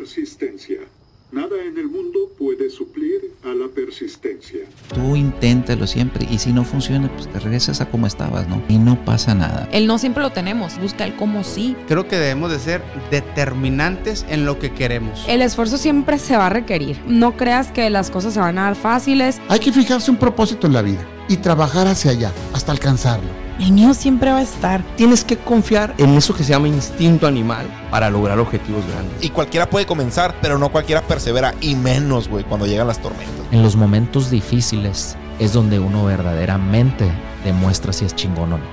Persistencia. Nada en el mundo puede suplir a la persistencia. Tú inténtalo siempre y si no funciona, pues te regresas a como estabas, ¿no? Y no pasa nada. El no siempre lo tenemos, busca el cómo sí. Creo que debemos de ser determinantes en lo que queremos. El esfuerzo siempre se va a requerir. No creas que las cosas se van a dar fáciles. Hay que fijarse un propósito en la vida y trabajar hacia allá hasta alcanzarlo. El mío siempre va a estar. Tienes que confiar en eso que se llama instinto animal para lograr objetivos grandes. Y cualquiera puede comenzar, pero no cualquiera persevera, y menos, güey, cuando llegan las tormentas. En los momentos difíciles es donde uno verdaderamente demuestra si es chingón o no.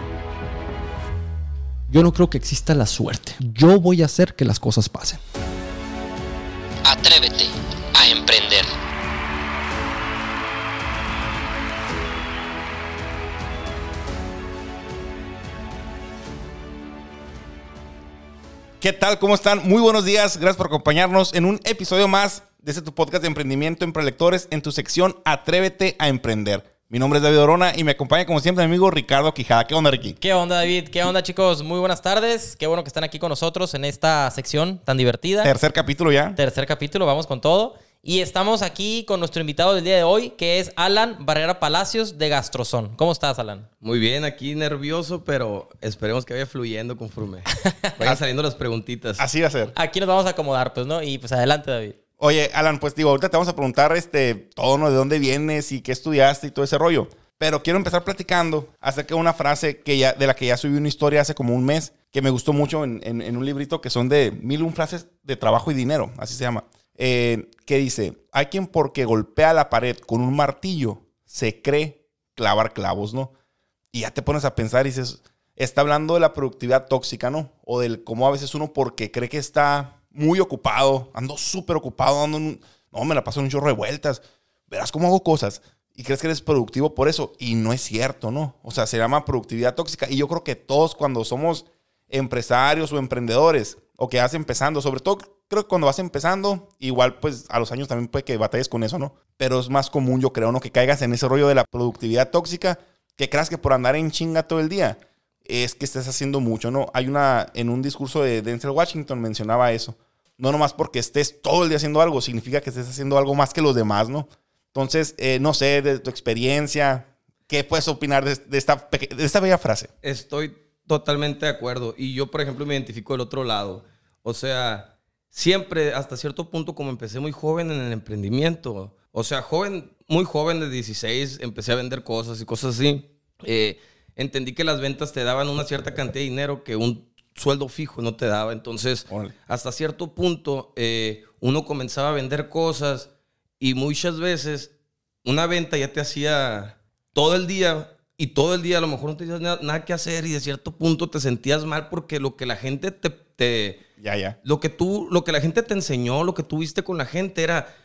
Yo no creo que exista la suerte. Yo voy a hacer que las cosas pasen. Atrévete a emprender. ¿Qué tal? ¿Cómo están? Muy buenos días. Gracias por acompañarnos en un episodio más de este tu podcast de emprendimiento en prelectores en tu sección Atrévete a emprender. Mi nombre es David Orona y me acompaña como siempre mi amigo Ricardo Quijada. ¿Qué onda, Ricky? ¿Qué onda, David? ¿Qué onda, chicos? Muy buenas tardes. Qué bueno que están aquí con nosotros en esta sección tan divertida. Tercer capítulo ya. Tercer capítulo, vamos con todo. Y estamos aquí con nuestro invitado del día de hoy, que es Alan Barrera Palacios de Gastrozón. ¿Cómo estás, Alan? Muy bien, aquí nervioso, pero esperemos que vaya fluyendo conforme vayan saliendo las preguntitas. Así va a ser. Aquí nos vamos a acomodar, pues, ¿no? Y pues adelante, David. Oye, Alan, pues digo, ahorita te vamos a preguntar este, todo, ¿no? De dónde vienes y qué estudiaste y todo ese rollo. Pero quiero empezar platicando acerca de una frase que ya, de la que ya subí una historia hace como un mes, que me gustó mucho en, en, en un librito que son de mil un frases de trabajo y dinero, así se llama. Eh, que dice, hay quien porque golpea la pared con un martillo se cree clavar clavos, ¿no? Y ya te pones a pensar y dices, está hablando de la productividad tóxica, ¿no? O del cómo a veces uno porque cree que está muy ocupado, ando súper ocupado, ando un, no, me la paso en un chorro de vueltas, verás cómo hago cosas y crees que eres productivo por eso y no es cierto, ¿no? O sea, se llama productividad tóxica y yo creo que todos cuando somos empresarios o emprendedores o que vas empezando, sobre todo creo que cuando vas empezando, igual pues a los años también puede que batalles con eso, ¿no? Pero es más común, yo creo, ¿no? Que caigas en ese rollo de la productividad tóxica, que creas que por andar en chinga todo el día es que estés haciendo mucho, ¿no? Hay una, en un discurso de Denzel Washington mencionaba eso. No nomás porque estés todo el día haciendo algo, significa que estés haciendo algo más que los demás, ¿no? Entonces, eh, no sé, de tu experiencia, ¿qué puedes opinar de, de, esta, de esta bella frase? Estoy totalmente de acuerdo. Y yo, por ejemplo, me identifico del otro lado. O sea, siempre, hasta cierto punto, como empecé muy joven en el emprendimiento, o sea, joven, muy joven de 16, empecé a vender cosas y cosas así. Eh, entendí que las ventas te daban una cierta cantidad de dinero que un sueldo fijo no te daba. Entonces, hasta cierto punto, eh, uno comenzaba a vender cosas y muchas veces una venta ya te hacía todo el día y todo el día a lo mejor no tenías nada, nada, que hacer y de cierto punto te sentías mal porque lo que la gente te, te ya ya lo que tú lo que la gente te enseñó lo que tú viste con la gente era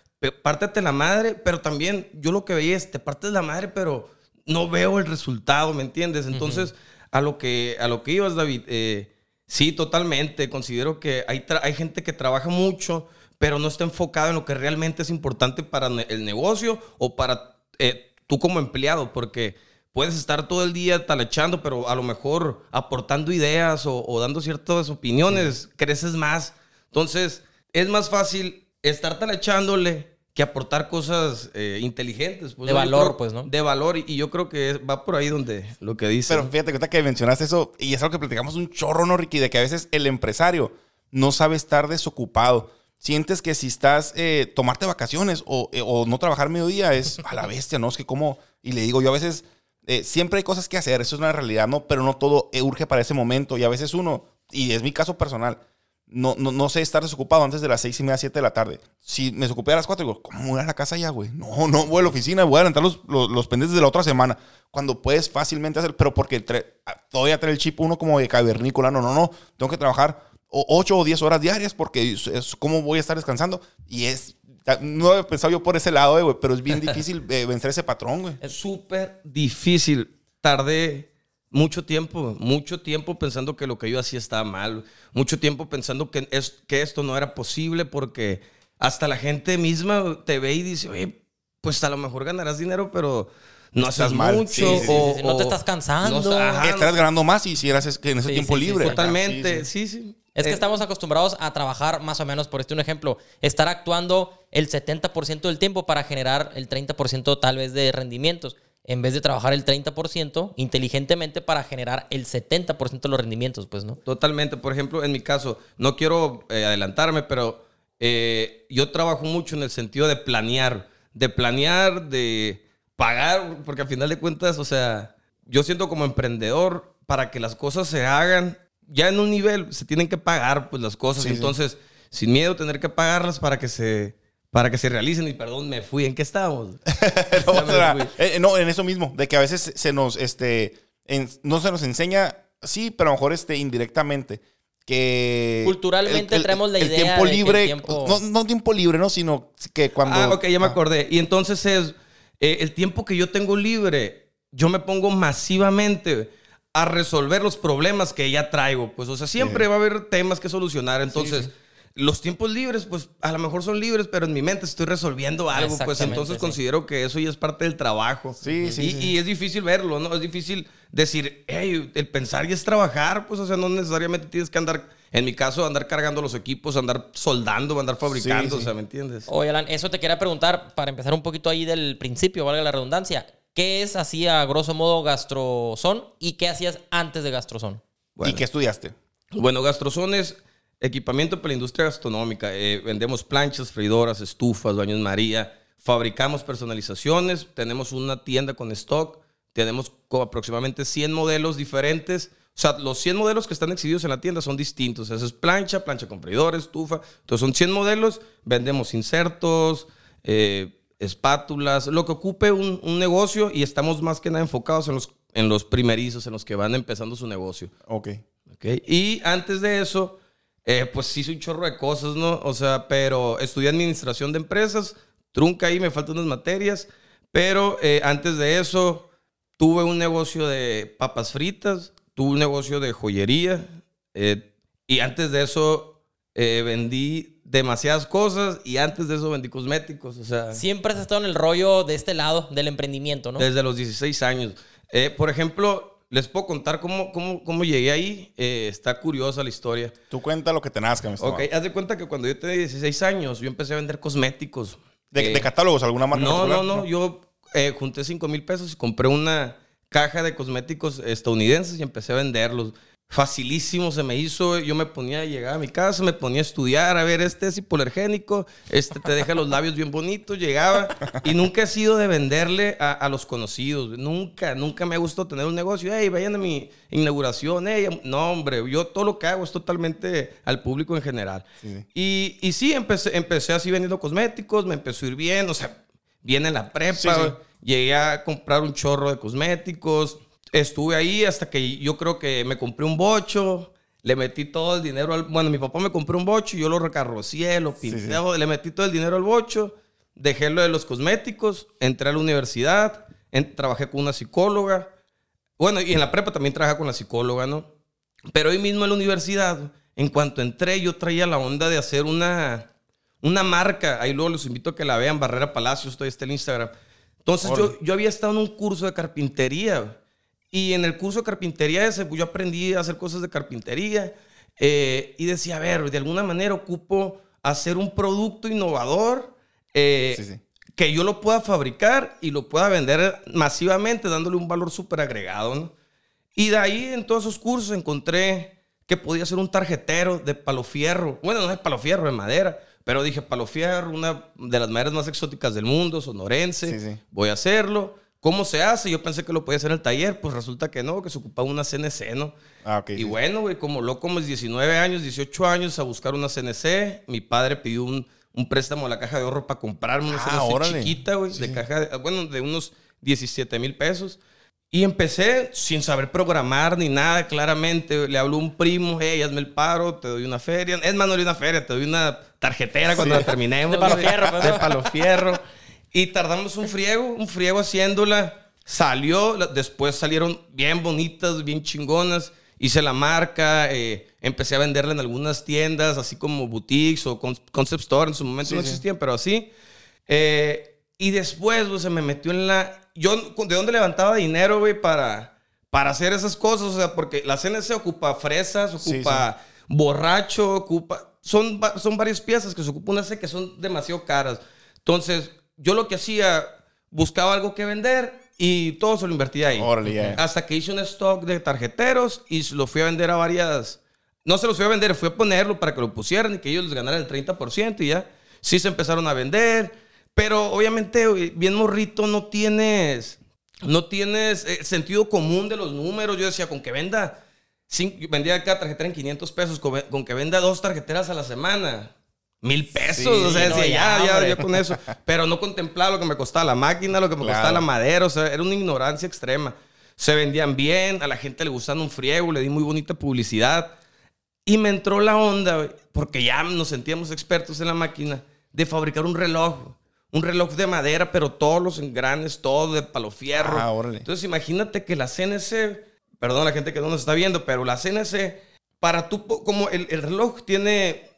pártete la madre pero también yo lo que veía es te partes la madre pero no veo el resultado me entiendes entonces uh -huh. a lo que a lo que ibas David eh, sí totalmente considero que hay hay gente que trabaja mucho pero no está enfocado en lo que realmente es importante para el negocio o para eh, tú como empleado porque puedes estar todo el día talachando, pero a lo mejor aportando ideas o, o dando ciertas opiniones, sí. creces más. Entonces, es más fácil estar talachándole que aportar cosas eh, inteligentes. Pues, de valor, creo, pues, ¿no? De valor, y, y, yo creo que va por ahí donde lo que dice. Pero fíjate que que mencionaste eso, y es algo que platicamos un chorro, ¿no, Ricky? De que a veces el empresario no sabe estar desocupado. Sientes que si estás, eh, tomarte vacaciones o, eh, o no trabajar mediodía es a la bestia, ¿no? Es que como, y le digo yo a veces eh, siempre hay cosas que hacer, eso es una realidad, ¿no? Pero no todo urge para ese momento. Y a veces uno, y es mi caso personal, no, no, no sé estar desocupado antes de las seis y media, siete de la tarde. Si me desocupé a las cuatro, digo, ¿cómo voy a la casa ya, güey? No, no voy a la oficina, voy a adelantar los, los, los, pendientes de la otra semana. Cuando puedes fácilmente hacer, pero porque tra todavía trae el chip uno como de cavernícola. No, no, no. Tengo que trabajar ocho o diez horas diarias porque es como voy a estar descansando. Y es no había pensado yo por ese lado, güey, pero es bien difícil eh, vencer ese patrón, güey. Es súper difícil. Tardé mucho tiempo, mucho tiempo pensando que lo que yo hacía estaba mal. Mucho tiempo pensando que, es, que esto no era posible porque hasta la gente misma te ve y dice, oye, pues a lo mejor ganarás dinero, pero no estás haces mal. mucho. Sí, sí, o, sí, sí. No te estás cansando. No, ajá, Estarás ganando más y si eras en ese Sí, tiempo sí, sí, libre. Totalmente, sí, sí. Es que Eh, estamos acostumbrados a trabajar más o menos, por este un ejemplo, estar actuando el 70% del tiempo para generar el 30% tal vez de rendimientos, en vez de trabajar el 30% inteligentemente para generar el 70% de los rendimientos, pues, ¿no? Totalmente. Por ejemplo, en mi caso, no quiero eh, adelantarme, pero eh, yo trabajo mucho en el sentido de planear, de planear, de pagar, porque al final de cuentas, o sea, yo siento como emprendedor, para que las cosas se hagan, ya en un nivel se tienen que pagar pues las cosas, Sí, sí. entonces, sin miedo tener que pagarlas para que se para que se realicen y perdón, me fui, ¿en qué estábamos? No, Ya me o sea, fui. eh, no, en eso mismo, de que a veces se nos, este, en- no se nos enseña, sí, pero a lo mejor este, indirectamente, que... Culturalmente traemos la idea tiempo de que el libre, tiempo- No, no tiempo libre, ¿no? Sino que cuando... Ah, ok, ya me Ah. acordé. Y entonces es eh, el tiempo que yo tengo libre, yo me pongo masivamente a resolver los problemas que ya traigo. Pues, o sea, siempre Sí. va a haber temas que solucionar. Entonces, los tiempos libres, pues a lo mejor son libres, pero en mi mente estoy resolviendo algo. Pues entonces sí. considero que eso ya es parte del trabajo. Sí, sí, Y, sí. y es difícil verlo, ¿no? Es difícil decir, hey, el pensar y es trabajar, pues, o sea, no necesariamente tienes que andar, en mi caso, andar cargando los equipos, andar soldando, andar fabricando, sí. o sea, ¿me entiendes? Oye, Alan, eso te quería preguntar para empezar un poquito ahí del principio, valga la redundancia. ¿Qué es así a grosso modo gastrozón y qué hacías antes de gastrozón? ¿Y qué estudiaste? Bueno, Gastrozón es equipamiento para la industria gastronómica. Eh, vendemos planchas, freidoras, estufas, baños María. Fabricamos personalizaciones. Tenemos una tienda con stock. Tenemos aproximadamente 100 modelos diferentes. O sea, los 100 modelos que están exhibidos en la tienda son distintos. Esa es plancha, plancha con freidora, estufa. Entonces son 100 modelos. Vendemos insertos, eh, espátulas, lo que ocupe un, un negocio y estamos más que nada enfocados en los, en los primerizos, en los que van empezando su negocio. Ok. Ok, Y antes de eso, eh, pues hice un chorro de cosas, ¿no? O sea, pero estudié administración de empresas, trunca ahí, me faltan unas materias, pero eh, antes de eso tuve un negocio de papas fritas, tuve un negocio de joyería, eh, y antes de eso eh, vendí demasiadas cosas y antes de eso vendí cosméticos, o sea... Siempre has estado en el rollo de este lado del emprendimiento, ¿no? Desde los 16 años. Eh, por ejemplo, les puedo contar cómo, cómo, cómo llegué ahí. Eh, está curiosa la historia. Tú cuenta lo que te nazca, mi estimado. Ok, haz de cuenta que cuando yo tenía 16 años, yo empecé a vender cosméticos. ¿De, Eh, de catálogos? ¿Alguna marca No, no, particular? no. Yo eh, junté 5 mil pesos y compré una caja de cosméticos estadounidenses y empecé a venderlos. Facilísimo se me hizo. Yo me ponía, llegaba a mi casa, me ponía a estudiar. A ver, este es hipoalergénico, este te deja los labios bien bonitos. Llegaba y nunca he sido de venderle a, a los conocidos. Nunca, nunca me gustó tener un negocio. Hey, vayan a mi inauguración. Hey, no, hombre, yo todo lo que hago es totalmente al público en general. Sí. Y, y sí, empecé, empecé así vendiendo cosméticos, me empezó a ir bien, o sea, bien en la prepa. Sí, sí. Llegué a comprar un chorro de cosméticos. Estuve ahí hasta que yo creo que me compré un bocho. Le metí todo el dinero al... Bueno, mi papá me compró un bocho, yo lo recarrocié, lo Sí, pinté, sí. le metí todo el dinero al bocho. Dejé lo de los cosméticos, entré a la universidad, en- trabajé con una psicóloga. Bueno, y en la prepa también trabajé con la psicóloga, ¿no? Pero hoy mismo en la universidad, en cuanto entré, yo traía la onda de hacer una, una marca. Ahí luego los invito a que la vean, Barrera Palacios, todavía está en Instagram. Entonces yo, yo había estado en un curso de carpintería. Y en el curso de carpintería ese, yo aprendí a hacer cosas de carpintería. eh, y decía, a ver, de alguna manera ocupo hacer un producto innovador. eh, Sí, sí. que yo lo pueda fabricar y lo pueda vender masivamente, dándole un valor súper agregado, ¿no? Y de ahí, en todos esos cursos, encontré que podía ser un tarjetero de palofierro. Bueno, no es palofierro, de madera. Pero dije, palofierro, una de las maderas más exóticas del mundo, sonorense. Sí. Voy a hacerlo. ¿Cómo se hace? Yo pensé que lo podía hacer en el taller. Pues resulta que no, que se ocupaba una CNC, ¿no? Ah, ok. Y sí. bueno, güey, como loco, mis 19 años, 18 años a buscar una CNC. Mi padre pidió un, un préstamo a la caja de ahorro para comprarme una Ah, CNC órale. chiquita, güey, Sí, de sí. caja, de- bueno, de unos 17 mil pesos. Y empecé sin saber programar ni nada, claramente. Le habló un primo, hey, hazme el paro, te doy una feria. Es más, no le doy una feria, te doy una tarjetera cuando la terminemos. De palo fierro, pues, De ¿no? palo fierro. Y tardamos un friego, un friego haciéndola. Salió, después salieron bien bonitas, bien chingonas. Hice la marca, eh, empecé a venderla en algunas tiendas, así como boutiques o con- concept store. En su momento Sí, no sí. existían, pero así. Eh, y después, pues, se me metió en la... Yo, ¿de dónde levantaba dinero, güey, para, para hacer esas cosas? O sea, porque la CNC ocupa fresas, Sí, ocupa borracho, ocupa. Son, son varias piezas que se ocupan hace que son demasiado caras. Entonces, yo lo que hacía, buscaba algo que vender y todo se lo invertía ahí. Hasta que hice un stock de tarjeteros y se lo fui a vender a varias. No se los fui a vender, fui a ponerlo para que lo pusieran y que ellos les ganaran el 30% y ya. Sí se empezaron a vender. Pero obviamente, güey, bien morrito, no tienes. No tienes eh, sentido común de los números. Yo decía, con que venda. cin- vendía cada tarjetera en 500 pesos. Con, con que venda dos tarjeteras a la semana. Mil pesos. Sí, o sea, no, decía, ya, ya, hombre. con eso. Pero no contemplaba lo que me costaba la máquina, lo que me Claro. costaba la madera. O sea, era una ignorancia extrema. Se vendían bien, a la gente le gustaban un friego, le di muy bonita publicidad. Y me entró la onda, porque ya nos sentíamos expertos en la máquina, de fabricar un reloj. Un reloj de madera, pero todos los engranes, todo de palo fierro. Ah, órale. Entonces imagínate que la CNC, perdón a la gente que no nos está viendo, pero la CNC, para tú, como el, el reloj tiene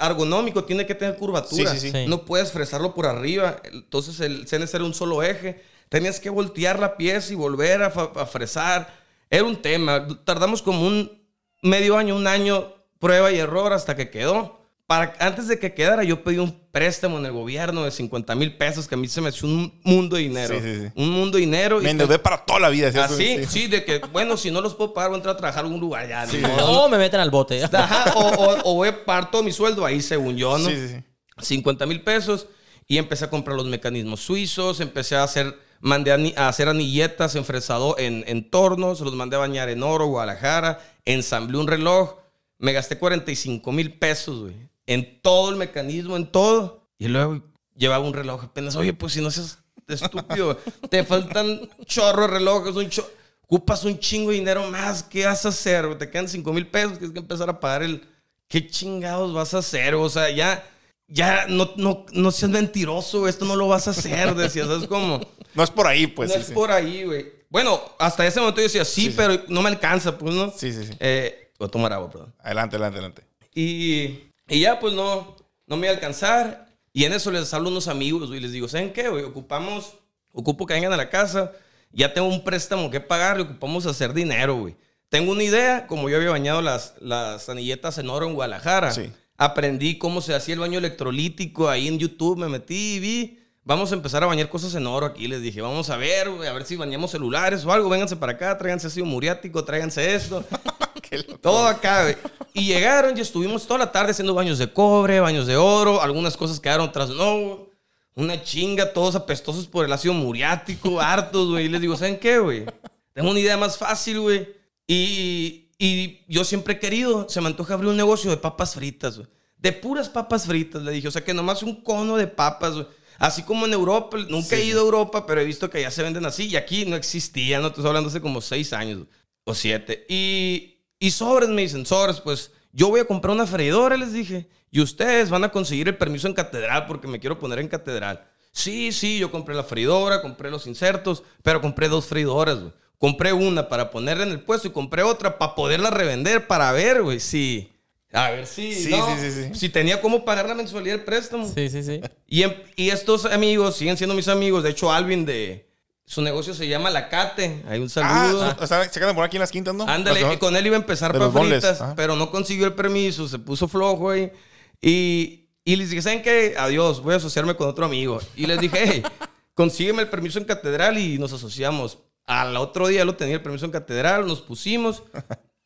ergonómico, tiene que tener curvatura. Sí, sí, sí. Sí. No puedes fresarlo por arriba. Entonces el CNC era un solo eje. Tenías que voltear la pieza y volver a, a fresar. Era un tema. Tardamos como un medio año, un año, prueba y error hasta que quedó. Para, antes de que quedara, yo pedí un préstamo en el gobierno de 50 mil pesos, que a mí se me echó un mundo de dinero. Sí, sí, sí. Un mundo de dinero. Me endeudé para toda la vida. ¿sí? Así, Sí. sí, de que, bueno, si no los puedo pagar, voy a entrar a trabajar a algún lugar ya. No, modo. me meten al bote. Ajá, o, o, o voy a pagar todo mi sueldo ahí, según yo, ¿no? Sí, sí, sí. 50 mil pesos y empecé a comprar los mecanismos suizos, empecé a hacer, mandé a, hacer anilletas en fresado, en, en tornos, los mandé a bañar en oro, Guadalajara, ensamblé un reloj, me gasté 45 mil pesos, güey, en todo el mecanismo, en todo, y luego llevaba un reloj apenas, oye, pues si no seas estúpido, te faltan chorro de relojes, un cho- ocupas un chingo de dinero más, ¿qué vas a hacer? Te quedan 5 mil pesos, tienes que empezar a pagar el... ¿Qué chingados vas a hacer? O sea, ya, ya no, no, no seas mentiroso, esto no lo vas a hacer, decías, ¿sabes cómo? No es por ahí, pues. no sí, es sí. por ahí, güey. Bueno, hasta ese momento yo decía, sí, Sí, sí. pero no me alcanza, pues, ¿no? Sí, sí, sí. Eh, voy a tomar agua, perdón. Adelante, adelante, adelante. Y, y ya, pues, no, no me iba a alcanzar. Y en eso les hablo a unos amigos, güey, y les digo, ¿saben qué, güey? Ocupamos, ocupo que vengan a la casa, ya tengo un préstamo que pagar y ocupamos hacer dinero, güey. Tengo una idea, como yo había bañado las, las anilletas en oro en Guadalajara. Sí. Aprendí cómo se hacía el baño electrolítico ahí en YouTube, me metí y vi. Vamos a empezar a bañar cosas en oro aquí. Les dije, vamos a ver, güey, a ver si bañamos celulares o algo. Vénganse para acá, tráiganse ácido muriático, tráiganse esto. Todo acá, güey. Y llegaron y estuvimos toda la tarde haciendo baños de cobre, baños de oro. Algunas cosas quedaron tras no. Una chinga, todos apestosos por el ácido muriático, hartos, güey. Y les digo, ¿saben qué, güey? Tengo una idea más fácil, güey. Y, y yo siempre he querido, se me antoja abrir un negocio de papas fritas, güey. De puras papas fritas, le dije. O sea, que nomás un cono de papas, güey. Así como en Europa, nunca he ido a Europa, pero he visto que allá se venden así. Y aquí no existía, no estoy hablando hace como seis años o siete. Y, y sobres, me dicen, sobres, pues yo voy a comprar una freidora, les dije. Y ustedes van a conseguir el permiso en catedral porque me quiero poner en catedral. Sí, sí, yo compré la freidora, compré los insertos, pero compré dos freidoras, güey. Compré una para ponerla en el puesto y compré otra para poderla revender, para ver, güey, si... A ver si... Sí, no, sí, sí, sí. Si tenía cómo pagar la mensualidad del préstamo. Sí, sí, sí. Y, em- y estos amigos siguen siendo mis amigos. De hecho, Alvin de... Su negocio se llama La Cate. Hay un saludo. Ah, o sea, se quedan por aquí en las quintas, ¿no? Ándale, y con él iba a empezar para fritas, pero no consiguió el permiso, se puso flojo ahí. Y, y les dije, ¿saben qué? Adiós, voy a asociarme con otro amigo. Y les dije, hey, consígueme el permiso en catedral y nos asociamos. Al otro día lo tenía el permiso en catedral, nos pusimos,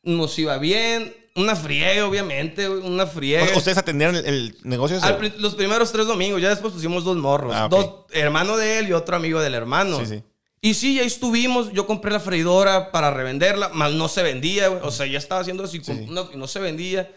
nos iba bien. Una friega, obviamente, una friega. ¿Ustedes atendieron el, el negocio? Al los primeros tres domingos, ya después pusimos dos morros. Ah, ok. Dos, hermano de él y otro amigo del hermano. Sí, sí. Y sí, ahí estuvimos. Yo compré la freidora para revenderla, más no se vendía. O sea, ya estaba haciendo así, Sí, no, no se vendía.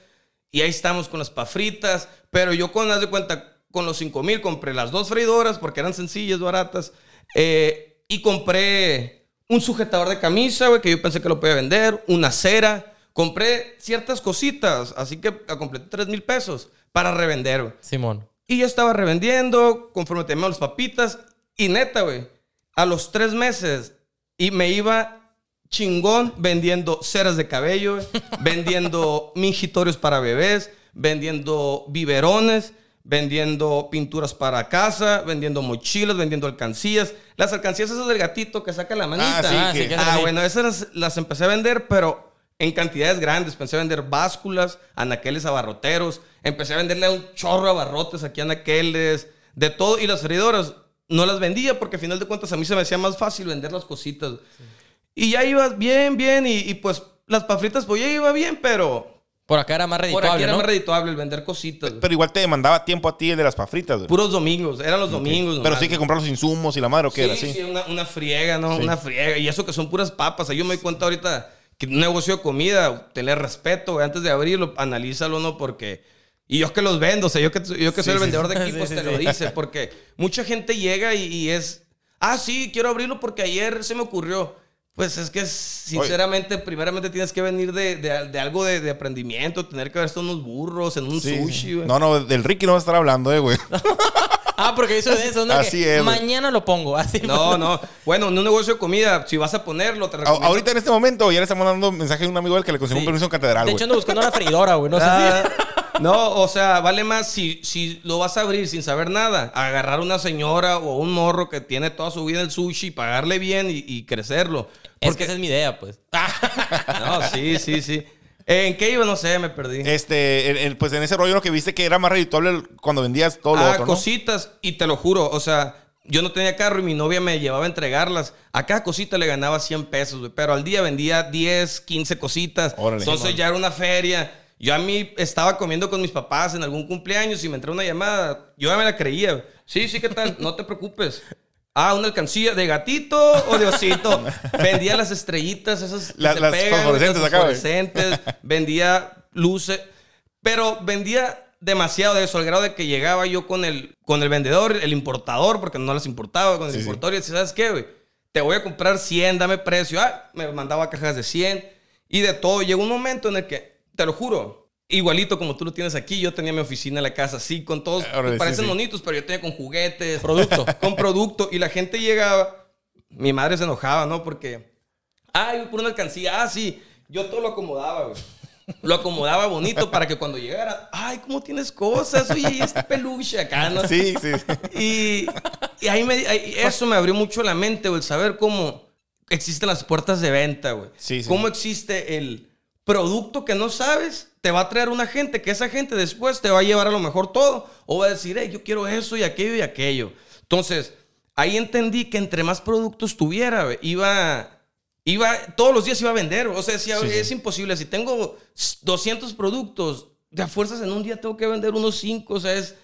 Y ahí estamos con las pafritas. Pero yo con, haz de cuenta, con los 5 mil compré las dos freidoras porque eran sencillas, baratas. Eh, y compré un sujetador de camisa, güey, que yo pensé que lo podía vender. Una cera. Compré ciertas cositas, así que completé 3 mil pesos para revender, güey. Simón. Y yo estaba revendiendo conforme tenía las papitas. Y neta, güey, a los tres meses y me iba chingón vendiendo ceras de cabello, güey, vendiendo mingitorios para bebés, vendiendo biberones, vendiendo pinturas para casa, vendiendo mochilas, vendiendo alcancías. Las alcancías esas del gatito que saca la manita. Ah, sí, Ah, que- sí, que Ah, bueno, esas las, las empecé a vender, pero en cantidades grandes. A vender básculas, anaqueles abarroteros. Empecé a venderle a un chorro de abarrotes aquí a anaqueles, de todo. Y las freidoras no las vendía porque al final de cuentas a mí se me hacía más fácil vender las cositas. Y ya iba bien, bien. Y, y pues las pafritas, pues ya iba bien, pero Por acá era más por redituable, aquí era ¿no? más redituable el vender cositas. Pero igual te demandaba tiempo a ti el de las pafritas, güey. Puros domingos, eran los domingos. Pero nomás, sí que comprar los insumos y la madre o qué Sí, era así. sí, una, una friega, ¿no? Sí. Una friega. Y eso que son puras papas. Yo me doy cuenta ahorita un negocio de comida, tener respeto, güey, antes de abrirlo, analízalo, ¿no? Porque... Y yo que los vendo, o sea, yo que, yo que soy el vendedor de equipos Sí, sí, te lo sí. dice. Porque mucha gente llega y, y es... Ah, sí, quiero abrirlo porque ayer se me ocurrió. Pues es que, sinceramente, primeramente tienes que venir de, de- de algo de, de aprendimiento, tener que ver estos unos burros en un Sí, sushi, sí. güey. No, no, del Ricky no va a estar hablando, eh, güey. Ah, porque eso es eso, ¿no? Así Que es. Mañana lo pongo. Así No, no. Bueno, en un negocio de comida, si vas a ponerlo, te A- recomiendo... ahorita en este momento ya le estamos dando mensaje a un amigo del que le consiguió Sí. un permiso en catedral, De güey. hecho, ando buscando una freidora, güey. No sé Ah, si. no, o sea, vale más si, si lo vas a abrir sin saber nada, agarrar una señora o un morro que tiene toda su vida el sushi, pagarle bien y, y crecerlo. Es que esa es mi idea, pues. No, sí, sí, sí. ¿En qué iba? No sé, me perdí. Este, pues en ese rollo lo que viste que era más redituable cuando vendías todo lo ah, otro, ¿no? cositas, y te lo juro, o sea, yo no tenía carro y mi novia me llevaba a entregarlas. A cada cosita le ganaba 100 pesos, güey, pero al día vendía 10, 15 cositas. Órale. Entonces ya era una feria. Yo a mí estaba comiendo con mis papás en algún cumpleaños y me entró una llamada. Yo ya me la creía. Sí, sí, ¿qué tal? No te preocupes. Ah, una alcancía de gatito o de osito. Vendía las estrellitas, esas La- las pegan, fosforescentes acá, fosforescentes. vendía luces. Pero vendía demasiado de eso, al grado de que llegaba yo con el, con el vendedor, el importador, porque no las importaba, con el Sí, sí. importador y decía, ¿sabes qué, güey? Te voy a comprar 100, dame precio. Ah, me mandaba cajas de 100 y de todo. Llegó un momento en el que, te lo juro, igualito como tú lo tienes aquí, yo tenía mi oficina en la casa así, con todos, sí, parecen sí. bonitos, pero yo tenía con juguetes. Producto. con producto. Y la gente llegaba, mi madre se enojaba, ¿no? Porque, ay, por una alcancía, ah, sí, yo todo lo acomodaba, güey. Lo acomodaba bonito para que cuando llegara, ay, ¿cómo tienes cosas? Oye, y este peluche acá, ¿no? Sí, sí. Y, y ahí me, ahí- eso me abrió mucho la mente, güey, el saber cómo existen las puertas de venta, güey. Sí, sí. Cómo existe el producto que no sabes, te va a traer una gente, que esa gente después te va a llevar a lo mejor todo, o va a decir, hey, yo quiero eso y aquello y aquello. Entonces, ahí entendí que entre más productos tuviera, iba... Iba, todos los días iba a vender. O sea, decía, Sí, "Oye, sí. es imposible. Si tengo 200 productos, de a fuerzas en un día tengo que vender unos 5. O sea, es,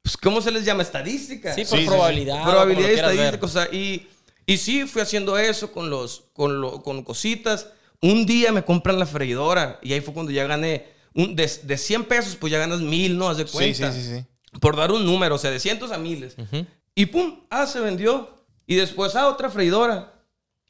pues, ¿cómo se les llama? Estadística. Sí, por Sí, sí, sí. probabilidad. probabilidad estadística. O sea, y, y sí, fui haciendo eso con, los, con, lo- con cositas. Un día me compran la freidora y ahí fue cuando ya gané. Un, de, de 100 pesos, pues ya ganas mil, ¿no? Haz de Sí, cuenta. sí, sí, sí. Por dar un número, o sea, de cientos a miles. Y pum, ah, se vendió. Y después, ah, otra freidora.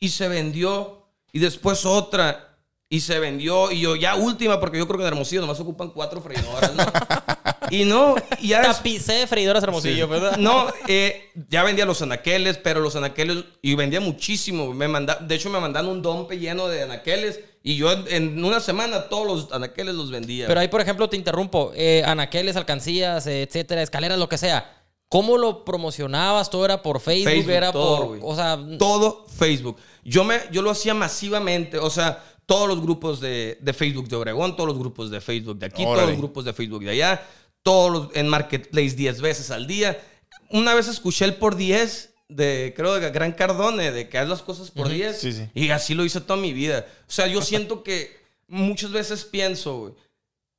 Y se vendió. Y después otra. Y se vendió. Y yo, ya última, porque yo creo que en Hermosillo nomás ocupan cuatro freidoras, ¿no? y no, y ya. Tapicé de freidoras hermosillo, ¿verdad? no, eh, ya vendía los anaqueles, pero los anaqueles, y vendía muchísimo. Me manda, de hecho, me mandaron un dompe lleno de anaqueles. Y yo en, en una semana todos los anaqueles los vendía. Pero ahí, por ejemplo, te interrumpo. Eh, anaqueles, alcancías, eh, etcétera, escaleras, lo que sea. ¿Cómo lo promocionabas? ¿Todo era por Facebook? Facebook, ¿Era todo, por...? O sea... todo Facebook. Yo, me, yo lo hacía masivamente, o sea, todos los grupos de, de Facebook de Obregón, todos los grupos de Facebook de aquí, todos Órale. los grupos de Facebook de allá, todos los, en Marketplace 10 veces al día. Una vez escuché el por 10 de, creo, de Gran Cardone, de que haz las cosas por 10. Sí, sí. Y así lo hice toda mi vida. O sea, yo siento que muchas veces pienso, güey,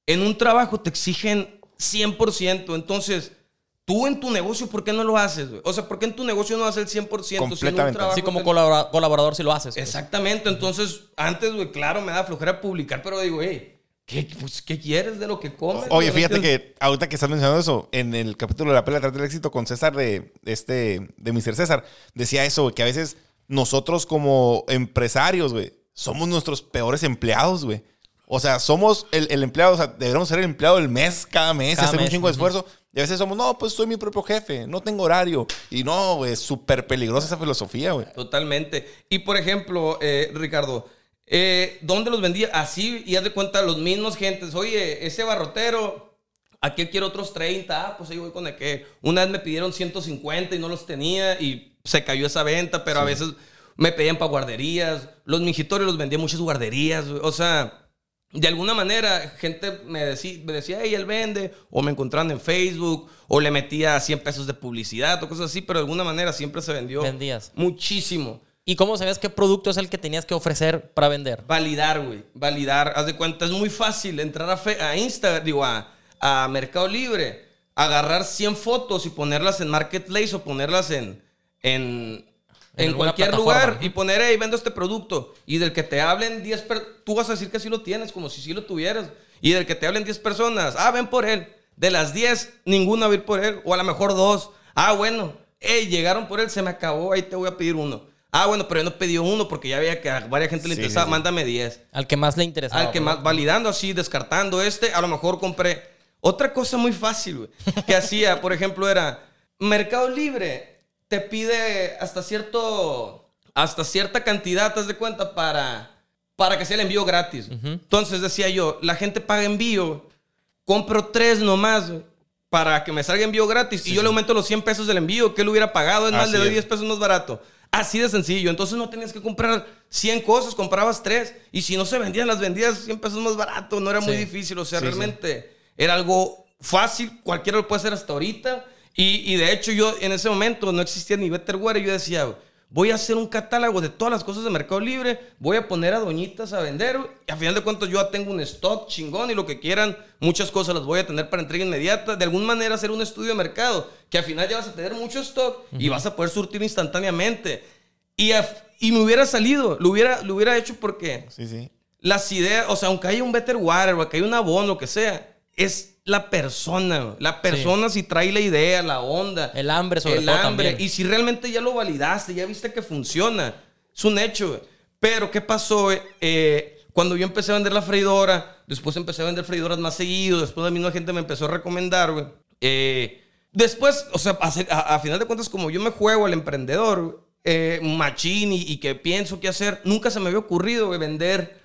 en un trabajo te exigen 100%, entonces... Tú en tu negocio, ¿por qué no lo haces? güey? O sea, ¿por qué en tu negocio no haces el 100%? si en un Completamente. Así como colabora- colaborador si lo haces. pues. Exactamente. Entonces, antes, güey, claro, me da flojera publicar, pero digo, hey, ¿qué, pues, ¿qué quieres de lo que comes? Oye, fíjate que ahorita que estás mencionando eso, en el capítulo de la pelea atrás del éxito con César de este de Mr. César, decía eso, que a veces nosotros como empresarios, güey, somos nuestros peores empleados, güey. O sea, somos el, el empleado, o sea, deberíamos ser el empleado del mes cada mes, Cada hacer un chingo de esfuerzo. Y a veces somos, no, pues soy mi propio jefe, no tengo horario. Y no, güey, es súper peligrosa esa filosofía, güey. Totalmente. Y por ejemplo, eh, Ricardo, eh, ¿dónde los vendía? Así, y haz de cuenta, los mismos gentes. Oye, ese barrotero, aquí quiero otros 30. Ah, pues ahí voy con el que. Una vez me pidieron 150 y no los tenía y se cayó esa venta, pero a veces me pedían para guarderías. Los mingitorios los vendía muchas guarderías. O sea, de alguna manera, gente me decía, me decía, hey, él vende, o me encontraban en Facebook, o le metía 100 pesos de publicidad, o cosas así, pero de alguna manera siempre se vendió Vendías. muchísimo. ¿Y cómo sabías qué producto es el que tenías que ofrecer para vender? Validar, güey. Validar. Haz de cuenta, es muy fácil entrar a, fe- a Instagram, digo, a, a Mercado Libre, agarrar 100 fotos y ponerlas en Marketplace o ponerlas en, en, En cualquier lugar ¿no? y poner, hey, vendo este producto. Y del que te hablen 10 personas, tú vas a decir que sí lo tienes, como si sí lo tuvieras. Y del que te hablen 10 personas, ah, ven por él. De las 10, ninguna va a ir por él, o a lo mejor dos. Ah, bueno, hey, llegaron por él, se me acabó, ahí te voy a pedir uno. Ah, bueno, pero yo no pedí uno porque ya veía que a varias gente le Sí, interesaba, sí, sí. mándame 10. Al que más le interesaba. Al que ¿verdad? más, validando así, descartando este, a lo mejor compré. Otra cosa muy fácil, güey, que hacía, por ejemplo, era Mercado Libre te pide hasta cierto, hasta cierta cantidad, ¿te das de cuenta? Para, para que sea el envío gratis. Entonces decía yo, la gente paga envío, compro tres nomás, güey, para que me salga envío gratis y yo le aumento los 100 pesos del envío que él hubiera pagado, es más, Así le doy es. 10 pesos más barato. Así de sencillo. Entonces no tenías que comprar 100 cosas, comprabas tres. Y si no se vendían, las vendías 100 pesos más barato. No era muy difícil. O sea, Sí, sí. realmente era algo fácil. Cualquiera lo puede hacer hasta ahorita. Y, y de hecho, yo en ese momento no existía ni Betterware. Y yo decía, voy a hacer un catálogo de todas las cosas de Mercado Libre. Voy a poner a doñitas a vender. Y a final de cuentas, yo ya tengo un stock chingón y lo que quieran, muchas cosas las voy a tener para entrega inmediata. De alguna manera, hacer un estudio de mercado que al final ya vas a tener mucho stock y vas a poder surtir instantáneamente. Y, a- y me hubiera salido, lo hubiera, lo hubiera hecho porque Sí, sí. las ideas, o sea, aunque haya un Better Water o que haya un abono, lo que sea, es la persona. La persona si trae la idea, la onda. El hambre, sobre el todo, hambre. también. Y si realmente ya lo validaste, ya viste que funciona. Es un hecho. Pero, ¿qué pasó? Eh, cuando yo empecé a vender la freidora, después empecé a vender freidoras más seguido, después la misma gente me empezó a recomendar, güey. Eh, después, o sea, a, a- a final de cuentas, como yo me juego al emprendedor, eh, machín y, y que pienso qué hacer, nunca se me había ocurrido, güey, vender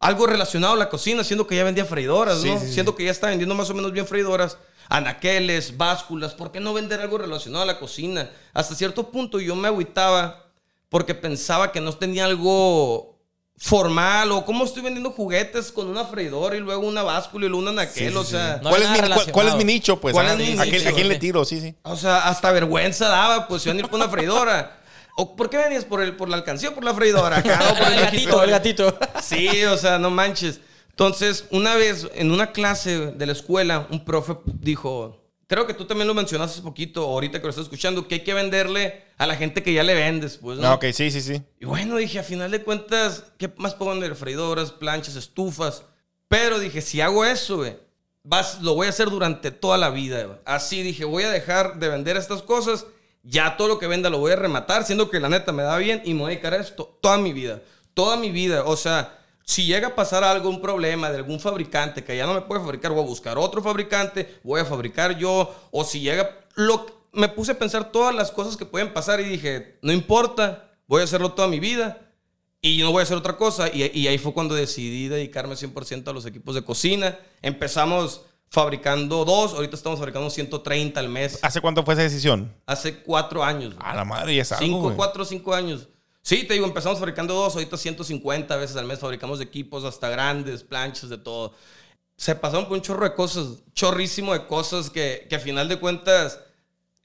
algo relacionado a la cocina, siendo que ya vendía freidoras, Sí, ¿no? sí, sí. Siendo que ya está vendiendo más o menos bien freidoras, anaqueles, básculas, ¿por qué no vender algo relacionado a la cocina? Hasta cierto punto yo me agüitaba porque pensaba que no tenía algo formal o cómo estoy vendiendo juguetes con una freidora y luego una báscula y luego un anaquel, Sí, sí, o sí. sea... No ¿Cuál, es mi, nada cuál- cuál es mi relacionado. nicho? Pues, ¿Cuál Ah, es mi ¿a, quién, a le tiro? Sí, sí. O sea, hasta vergüenza daba, pues, iban a ir por una freidora. ¿O por qué venías? ¿Por, el, por la alcancía o por la freidora? Acá, o por el gatito, el gatito. Sí, o sea, no manches. Entonces, una vez en una clase de la escuela, un profe dijo, creo que tú también lo mencionaste hace poquito, ahorita que lo estás escuchando, que hay que venderle a la gente que ya le vendes, pues, ¿no? Ah, ok, sí, sí, sí. Y bueno, dije, a final de cuentas, ¿qué más puedo vender? Freidoras, planchas, estufas. Pero dije, si hago eso, güey, vas, lo voy a hacer durante toda la vida. güey. Así dije, voy a dejar de vender estas cosas. Ya todo lo que venda lo voy a rematar, siendo que la neta me da bien y me voy a dedicar a esto toda mi vida. Toda mi vida. O sea, si llega a pasar algo, un problema de algún fabricante que ya no me puede fabricar, voy a buscar otro fabricante, voy a fabricar yo. O si llega. Lo, me puse a pensar todas las cosas que pueden pasar y dije, no importa, voy a hacerlo toda mi vida. Y no voy a hacer otra cosa. Y, y ahí fue cuando decidí dedicarme 100% a los equipos de cocina. Empezamos fabricando dos, ahorita estamos fabricando 130 al mes. ¿Hace cuánto fue esa decisión? Hace cuatro años. güey. A la madre, ya es algo, Cinco, güey. cuatro, cinco años. Sí, te digo, empezamos fabricando dos, ahorita 150 veces al mes fabricamos equipos hasta grandes, planchas, de todo. Se pasaron por un chorro de cosas, chorrísimo de cosas que, que a final de cuentas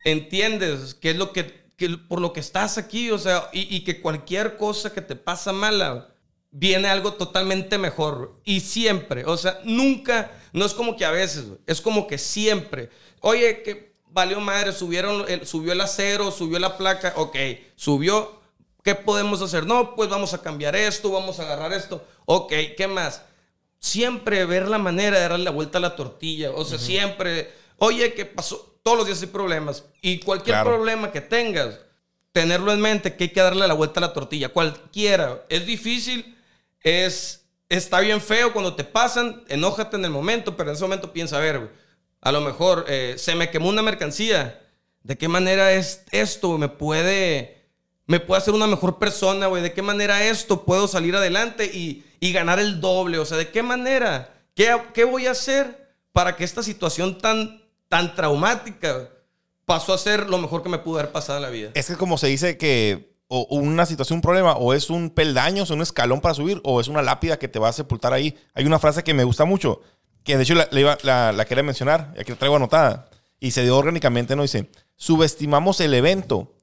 entiendes qué es lo que, que- por lo que estás aquí, o sea, y, y que cualquier cosa que te pasa mala, viene algo totalmente mejor. Y siempre, o sea, nunca, no es como que a veces, güey, es como que siempre. Oye, que valió madre, subieron, el- subió el acero, subió la placa, ok, subió, ¿qué podemos hacer? No, pues vamos a cambiar esto, vamos a agarrar esto, ok, ¿qué más? Siempre ver la manera de darle la vuelta a la tortilla, o sea, siempre, oye, ¿qué pasó? Todos los días hay problemas y cualquier Claro. problema que tengas, tenerlo en mente que hay que darle la vuelta a la tortilla, cualquiera. Es difícil, es está bien feo cuando te pasan, enójate en el momento, pero en ese momento piensa, a ver, a lo mejor eh, se me quemó una mercancía. ¿De qué manera es esto me puede me puede hacer una mejor persona, güey? ¿De qué manera esto puedo salir adelante y, y ganar el doble? O sea, ¿de qué manera? ¿Qué, qué voy a hacer para que esta situación tan, tan traumática pasó a ser lo mejor que me pudo haber pasado en la vida? Es que como se dice que o una situación, un problema, o es un peldaño, o un escalón para subir, o es una lápida que te va a sepultar ahí. Hay una frase que me gusta mucho, que de hecho la, la quería mencionar, aquí la traigo anotada, y se dio orgánicamente, ¿no? Dice, subestimamos el evento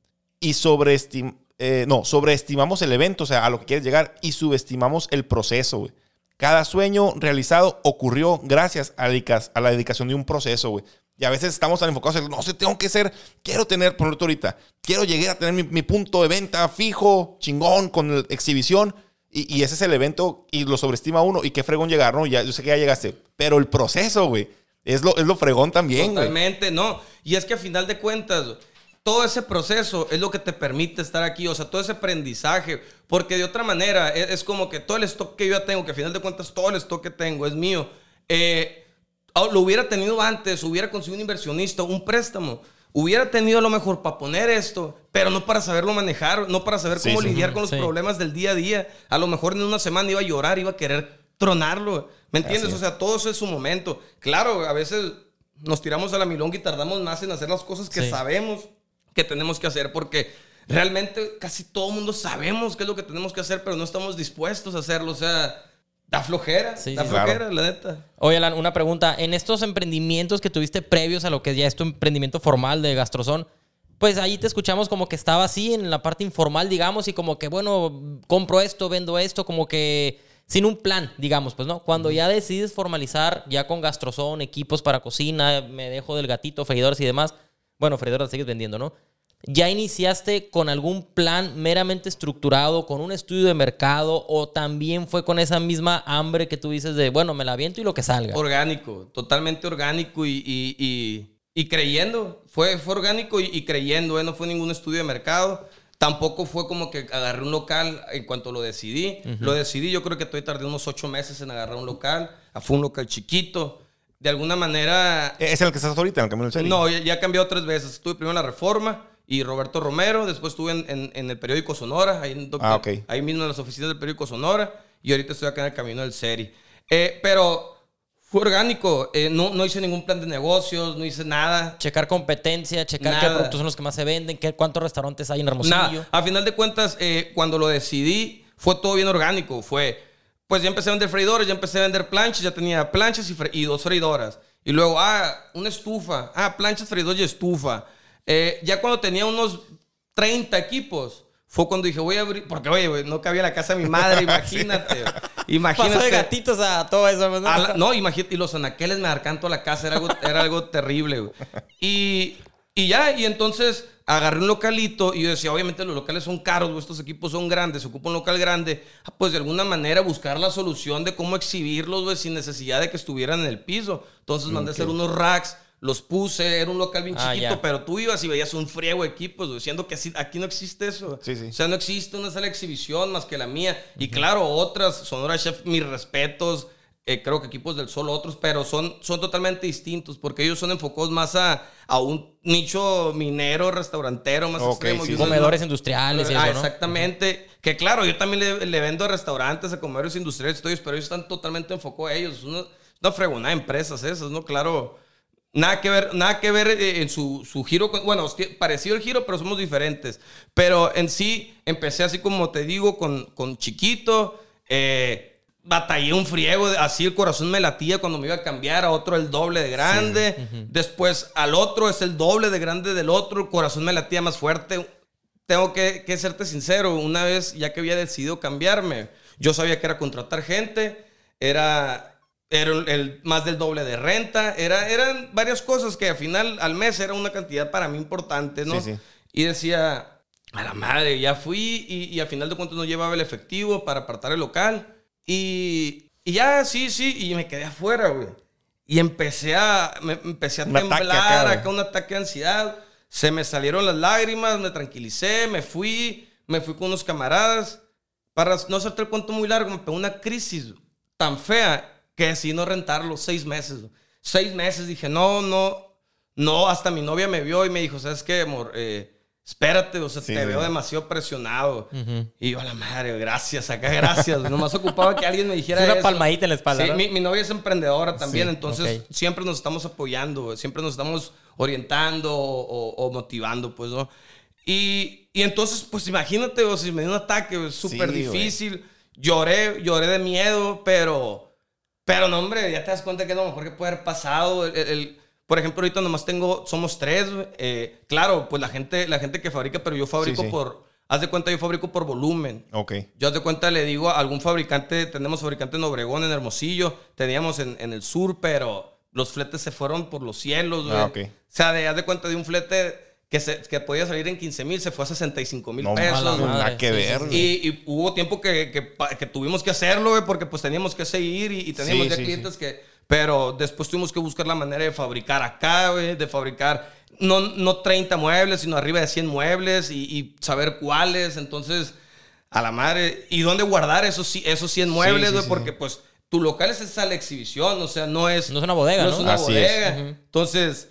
y sobreestim eh, no, sobreestimamos el evento, o sea, a lo que quieres llegar, y subestimamos el proceso, güey. Cada sueño realizado ocurrió gracias a a la dedicación de un proceso, güey. Y a veces estamos tan enfocados en, no sé, tengo que ser, quiero tener, por ejemplo, ahorita, quiero llegar a tener mi, punto de venta fijo, chingón, con exhibición, y, ese es el evento, y lo sobreestima uno, y qué fregón llegar, ¿no? Ya, yo sé que ya llegaste, pero el proceso, güey, es lo, es lo fregón también. Totalmente, no. Y es que a final de cuentas, todo ese proceso es lo que te permite estar aquí, o sea, todo ese aprendizaje, porque de otra manera es, es como que todo el stock que yo ya tengo, que a final de cuentas todo el stock que tengo es mío, eh, lo hubiera tenido antes, hubiera conseguido un inversionista, un préstamo. Hubiera tenido a lo mejor para poner esto, pero no para saberlo manejar, no para saber cómo sí. lidiar con los Sí. problemas del día a día. A lo mejor en una semana iba a llorar, iba a querer tronarlo. ¿Me entiendes? Así O sea, todo eso es su momento. Claro, a veces nos tiramos a la milonga y tardamos más en hacer las cosas que Sí. sabemos que tenemos que hacer porque realmente casi todo el mundo sabemos qué es lo que tenemos que hacer, pero no estamos dispuestos a hacerlo. O sea, da flojera, Sí, da sí, flojera, claro. la neta. Oye, Alan, una pregunta. En estos emprendimientos que tuviste previos a lo que ya es tu emprendimiento formal de Gastrozón, pues ahí te escuchamos como que estaba así en la parte informal, digamos, y como que, bueno, compro esto, vendo esto, como que sin un plan, digamos, pues, ¿no? Cuando ya decides formalizar, ya con Gastrozón, equipos para cocina, me dejo del gatito, freidores y demás, bueno, freidores las sigues vendiendo, ¿no? ¿Ya iniciaste con algún plan meramente estructurado, con un estudio de mercado, o también fue con esa misma hambre que tú dices de, bueno, me la aviento y lo que salga? Orgánico, totalmente orgánico y, y- y- y creyendo. Fue, fue orgánico y, y creyendo, ¿eh? no fue ningún estudio de mercado. Tampoco fue como que agarré un local en cuanto lo decidí. Lo decidí, yo creo que todavía tardé unos ocho meses en agarrar un local. Ah, Fue un local chiquito. De alguna manera ¿Es en el que estás ahorita, en el camino del? No, ya, ya he cambiado tres veces. Estuve primero en La Reforma y Roberto Romero. Después estuve en, en- en el periódico Sonora, ahí, en Doctor- Ah, ok. ahí mismo en las oficinas del periódico Sonora. Y ahorita estoy acá en el camino del Seri. Eh, pero fue orgánico. Eh, no, no hice ningún plan de negocios, no hice nada. Checar competencia, checar qué Nada. productos son los que más se venden, qué, cuántos restaurantes hay en Hermosillo. Nada. A final de cuentas, eh, cuando lo decidí, fue todo bien orgánico. Fue, pues ya empecé a vender freidores, ya empecé a vender planchas, ya tenía planchas y, fre- y dos freidoras. Y luego, ah, una estufa. Ah, planchas, freidores y estufa. Eh, ya cuando tenía unos 30 equipos, fue cuando dije, voy a abrir, porque oye, güey, no cabía la casa de mi madre, imagínate. Imagínate. Pasó de gatitos a todo eso. ¿no? A la- no, imagínate, y los anaqueles me marcan toda la casa, era algo, era algo terrible. Y, y ya, y entonces agarré un localito y yo decía, obviamente los locales son caros, estos equipos son grandes, se ocupa un local grande, Ah, pues de alguna manera buscar la solución de cómo exhibirlos, güey, sin necesidad de que estuvieran en el piso. Entonces mandé a hacer unos racks, los puse, era un local bien Ah, chiquito, ya. pero tú ibas y veías un friego de equipos, güey, siendo que así- aquí no existe eso. Sí, sí. O sea, no existe una sala de exhibición más que la mía. Y claro, otras, Sonora Chef, mis respetos. eh, creo que equipos del Sol, otros, pero son, son totalmente distintos porque ellos son enfocados más a, a un nicho minero, restaurantero, más Ok, extremo. sí. Comedores industriales y Ah, eso, ¿no? Exactamente. Que claro, yo también le, le vendo a restaurantes, a comedores industriales, estoy, pero ellos están totalmente enfocados a ellos. Es una, una fregonada de empresas esas, ¿no? Claro. Nada que ver, nada que ver eh, en su, su giro. Bueno, parecido el giro, pero somos diferentes. Pero en sí, empecé así como te digo, con, con chiquito. eh, batallé un friego, así el corazón me latía cuando me iba a cambiar, a otro el doble de grande. Después al otro es el doble de grande del otro, el corazón me latía más fuerte. Tengo que, que serte sincero, una vez ya que había decidido cambiarme, yo sabía que era contratar gente, era, era el, el más del doble de renta, era, eran varias cosas que al final al mes era una cantidad para mí importante, ¿no? Sí, sí. Y decía, a la madre, ya fui y, y al final de cuentas no llevaba el efectivo para apartar el local. Y, y ya, sí, sí, y me quedé afuera, güey. Y empecé a, me, empecé a Un temblar, acá, acá, un ataque de ansiedad. Se me salieron las lágrimas, me tranquilicé, me fui, me fui con unos camaradas. Para no hacerte el cuento muy largo, me pegó una crisis tan fea que decidí no rentarlo seis meses. güey. Seis meses dije, no, no, no. Hasta mi novia me vio y me dijo, ¿sabes qué, amor? Eh, espérate, o sea, Sí, te veo demasiado presionado. Y yo, a la madre, gracias, acá, gracias. Nomás ocupaba que alguien me dijera Sí, una eso. palmadita en la espalda, Sí, ¿no? mi, mi novia es emprendedora también, Sí, entonces ok. siempre nos estamos apoyando, güey, siempre nos estamos orientando o, o- o motivando, pues, ¿no? Y, y entonces, pues imagínate, o si me dio un ataque, súper güey. difícil. Lloré, lloré de miedo, pero, pero no, hombre, ya te das cuenta que es lo mejor que puede haber pasado. El- por ejemplo, ahorita nomás tengo, somos tres. Eh, claro, pues la gente, la gente que fabrica, pero yo fabrico Sí, sí. por, haz de cuenta, yo fabrico por volumen. Ok. Yo haz de cuenta, le digo a algún fabricante, tenemos fabricante en Obregón, en Hermosillo, teníamos en, en el sur, pero los fletes se fueron por los cielos. Ah, ok. O sea, de, haz de cuenta de un flete que, se, que podía salir en 15 mil, se fue a 65 mil No, pesos. güey. nada que Sí, ver. sí. Y, y hubo tiempo que, que que tuvimos que hacerlo, güey, porque pues teníamos que seguir y, y teníamos Sí, ya sí, clientes que... Pero después tuvimos que buscar la manera de fabricar acá, güey, de fabricar no, no 30 muebles, sino arriba de 100 muebles y, y saber cuáles. Entonces, a la madre. ¿Y dónde guardar esos, esos 100 muebles, sí, güey? sí. Porque pues tu local es esa la exhibición, o sea, no es... No es una bodega, no ¿no? es una Así es. bodega. Entonces,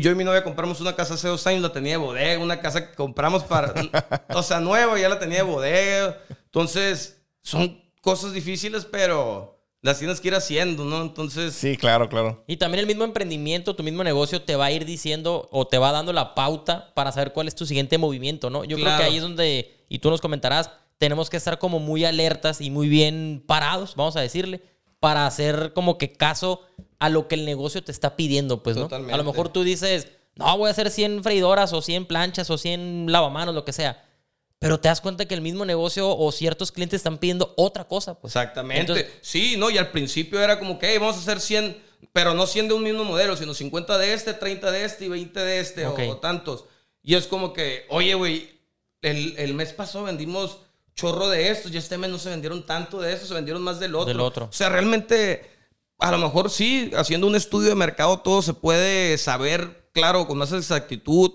yo y mi novia compramos una casa hace dos años, la tenía de bodega, una casa que compramos para, o sea, nueva, ya la tenía de bodega. Entonces, son cosas difíciles, pero las tienes que ir haciendo, ¿no? Entonces, Sí, claro, claro. Y también el mismo emprendimiento, tu mismo negocio te va a ir diciendo o te va dando la pauta para saber cuál es tu siguiente movimiento, ¿no? Yo creo Claro. que ahí es donde, y tú nos comentarás, tenemos que estar como muy alertas y muy bien parados, vamos a decirle, para hacer como que caso a lo que el negocio te está pidiendo, pues, ¿no? Totalmente. A lo mejor tú dices, no, voy a hacer 100 freidoras o 100 planchas o 100 lavamanos, lo que sea. Pero te das cuenta que el mismo negocio o ciertos clientes están pidiendo otra cosa, pues. Exactamente. Entonces- sí, ¿no? Y al principio era como que, "Hey, vamos a hacer 100, pero no 100 de un mismo modelo, sino 50 de este, 30 de este y 20 de este o tantos. Y es como que, oye, güey, el, el mes pasado vendimos chorro de estos y este mes no se vendieron tanto de estos, se vendieron más del otro. Del otro. O sea, realmente, a lo mejor sí, haciendo un estudio de mercado todo se puede saber, claro, con más exactitud,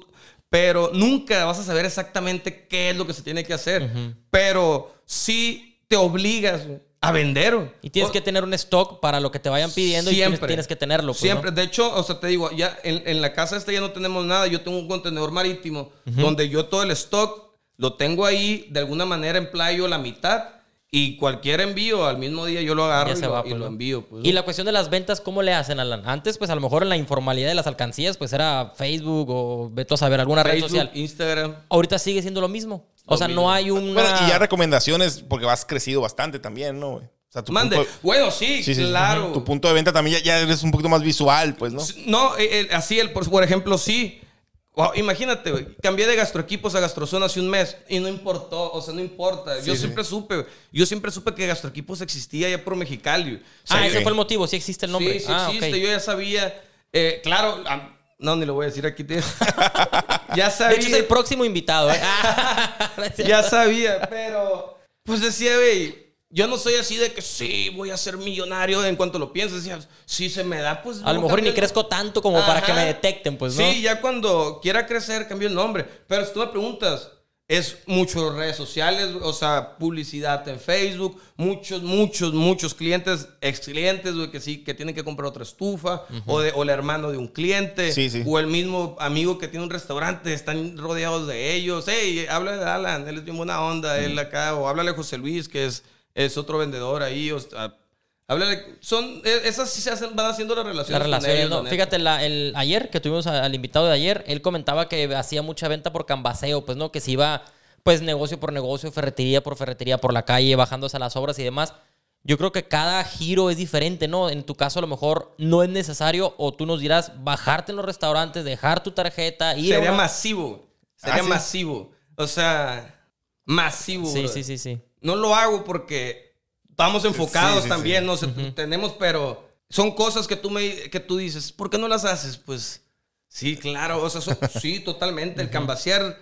pero nunca vas a saber exactamente qué es lo que se tiene que hacer. Pero sí te obligas a vender. Y tienes O- que tener un stock para lo que te vayan pidiendo y tienes, tienes que tenerlo. pues, ¿no? Siempre. De hecho, o sea, te digo, ya en, en la casa esta ya no tenemos nada. Yo tengo un contenedor marítimo donde yo todo el stock lo tengo ahí, de alguna manera emplayo la mitad y cualquier envío al mismo día yo lo agarro y, se lo, va, y pues, envío. pues, Y la cuestión de las ventas, ¿cómo le hacen, Alan? Antes, pues a lo mejor en la informalidad de las alcancías, pues era Facebook o vete a saber alguna red social. Instagram. Ahorita sigue siendo lo mismo. O sea, mismo. no hay una... Bueno, y ya recomendaciones, porque vas crecido bastante también, ¿no? güey? O sea, tu Mande. punto- Bueno, sí, Sí, sí, sí. claro. Tu punto de venta también ya, ya eres un poquito más visual, pues, ¿no? No, eh, eh, así, el, por, por ejemplo, sí. Wow, imagínate, güey, cambié de gastroequipos a gastrozona hace un mes y no importó, o sea, no importa. yo Sí, siempre supe, yo siempre supe que gastroequipos existía ya por Mexicali. güey. O sea, ah, yo- ese fue el motivo, sí existe el nombre. Sí, sí ah, existe, yo ya sabía. eh, claro, ah, no, ni lo voy a decir aquí. tío. ya sabía. De hecho, es el próximo invitado. ¿eh? Ya sabía, pero pues decía, güey, yo no soy así de que sí, voy a ser millonario en cuanto lo pienso. Decía, si se me da, pues... A lo mejor ni el- crezco tanto como para que Ajá. me detecten, pues, ¿no? Sí, ya cuando quiera crecer, cambio el nombre. Pero si tú me preguntas, es muchas redes sociales, o sea, publicidad en Facebook, muchos, muchos, muchos clientes, ex clientes, güey, que sí, que tienen que comprar otra estufa, o, de, o el hermano de un cliente, Sí, sí. o el mismo amigo que tiene un restaurante, están rodeados de ellos. Hey, háblale a Alan, él es bien buena onda, él acá, o háblale a José Luis, que es, es otro vendedor ahí, o sea, háblale, son, e- esas sí se hacen, van haciendo las relaciones. Con relaciones, ellos, ¿no? la. Fíjate, la- el, ayer que tuvimos a- al invitado de ayer, él comentaba que hacía mucha venta por cambaseo, pues, ¿no? Que se iba, pues, negocio por negocio, ferretería por ferretería por la calle, bajándose a las obras y demás. Yo creo que cada giro es diferente, ¿no? En tu caso, a lo mejor no es necesario, o tú nos dirás, bajarte en los restaurantes, dejar tu tarjeta, ir a Sería una- masivo. Sería Ah, ¿sí? masivo. O sea, masivo. Sí, sí, sí, sí. No lo hago porque estamos enfocados Sí, sí, también, sí. no sé, tenemos, pero son cosas que tú me que tú dices, ¿por qué no las haces? Pues sí, claro, o sea, sí, totalmente, el cambasear.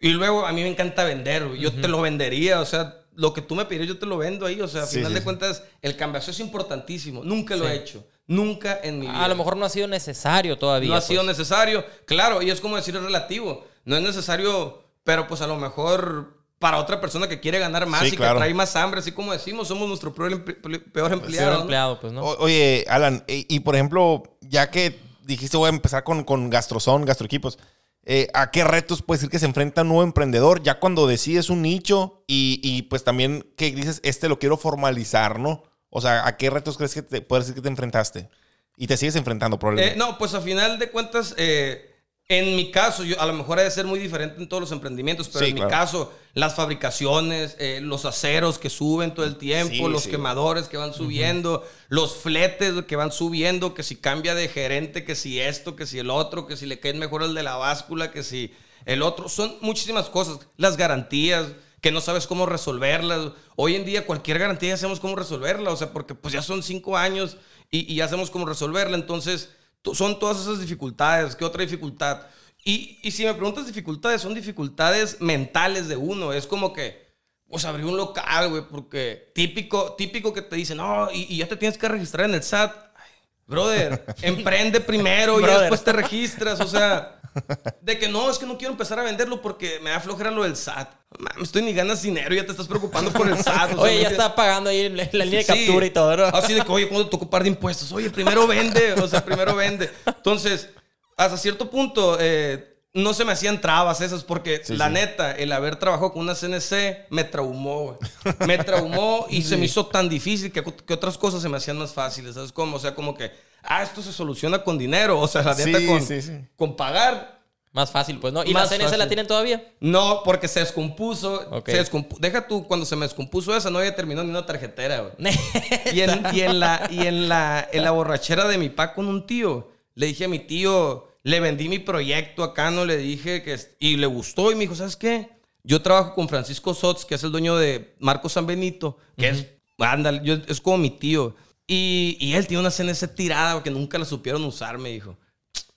Y luego a mí me encanta vender, yo te lo vendería, o sea, lo que tú me pides yo te lo vendo ahí, o sea, a final de cuentas el cambaseo es importantísimo, nunca lo he hecho, nunca en mi vida. A lo mejor no ha sido necesario todavía. No ha pues. sido necesario. Claro, y es como decir relativo. No es necesario, pero pues a lo mejor para otra persona que quiere ganar más Sí, y claro. que trae más hambre, así como decimos, somos nuestro peor, emple- peor empleado. ¿no? empleado, pues, ¿no? O- oye, Alan, y, y, por ejemplo, ya que dijiste voy a empezar con, con Gastrozón, Gastroequipos, eh, ¿a qué retos puedes decir que se enfrenta un nuevo emprendedor ya cuando decides un nicho y, y, pues también que dices, este lo quiero formalizar, ¿no? O sea, ¿a qué retos crees que te puedes decir que te enfrentaste? Y te sigues enfrentando Eh, probablemente. no, pues a final de cuentas, eh, En mi caso, yo, a lo mejor ha de ser muy diferente en todos los emprendimientos, pero Sí, en claro. mi caso, las fabricaciones, eh, los aceros que suben todo el tiempo, Sí, los sí. quemadores que van subiendo, los fletes que van subiendo, que si cambia de gerente, que si esto, que si el otro, que si le cae mejor el de la báscula, que si el otro. Son muchísimas cosas. Las garantías, que no sabes cómo resolverlas. Hoy en día cualquier garantía ya sabemos cómo resolverla, o sea, porque pues ya son cinco años y, y ya sabemos cómo resolverla. Entonces, to- son todas esas dificultades. ¿Qué otra dificultad? Y, y si me preguntas dificultades, son dificultades mentales de uno. Es como que, pues abrir un local, güey, porque típico, típico que te dicen, no, y, y ya te tienes que registrar en el SAT. Ay, brother, emprende primero y Brother. después te registras, o sea, de que no, es que no quiero empezar a venderlo porque me da flojera lo del SAT. Mames, estoy ni ganas dinero ya te estás preocupando por el SAT. o sea, Oye, ¿me ya está pagando ahí la, la línea de Sí. captura y todo, ¿no? Así de que, oye, ¿cuándo te ocupar de impuestos? Oye, primero vende, o sea, primero vende. Entonces, hasta cierto punto, eh, no se me hacían trabas esas, porque Sí, la sí. neta, el haber trabajado con una CNC me traumó, güey. Me traumó y se me hizo tan difícil que, que otras cosas se me hacían más fáciles, ¿sabes cómo? O sea, como que, ah, esto se soluciona con dinero, o sea, la neta, Sí, con, sí, sí. con pagar. Más fácil, pues, ¿no? ¿Y Más la CNC la fácil. tienen todavía? No, porque se descompuso. Se descompu- Deja tú, cuando se me descompuso esa, no había terminado ni una tarjetera, güey. Y en, y en la, y en la, en la borrachera de mi pa con un tío, le dije a mi tío, le vendí mi proyecto acá, no le dije que... Y le gustó y me dijo, ¿sabes qué? Yo trabajo con Francisco Sots, que es el dueño de Marco San Benito, que es... Ándale, yo- es como mi tío. Y, y él tiene una CNC tirada que nunca la supieron usar, me dijo.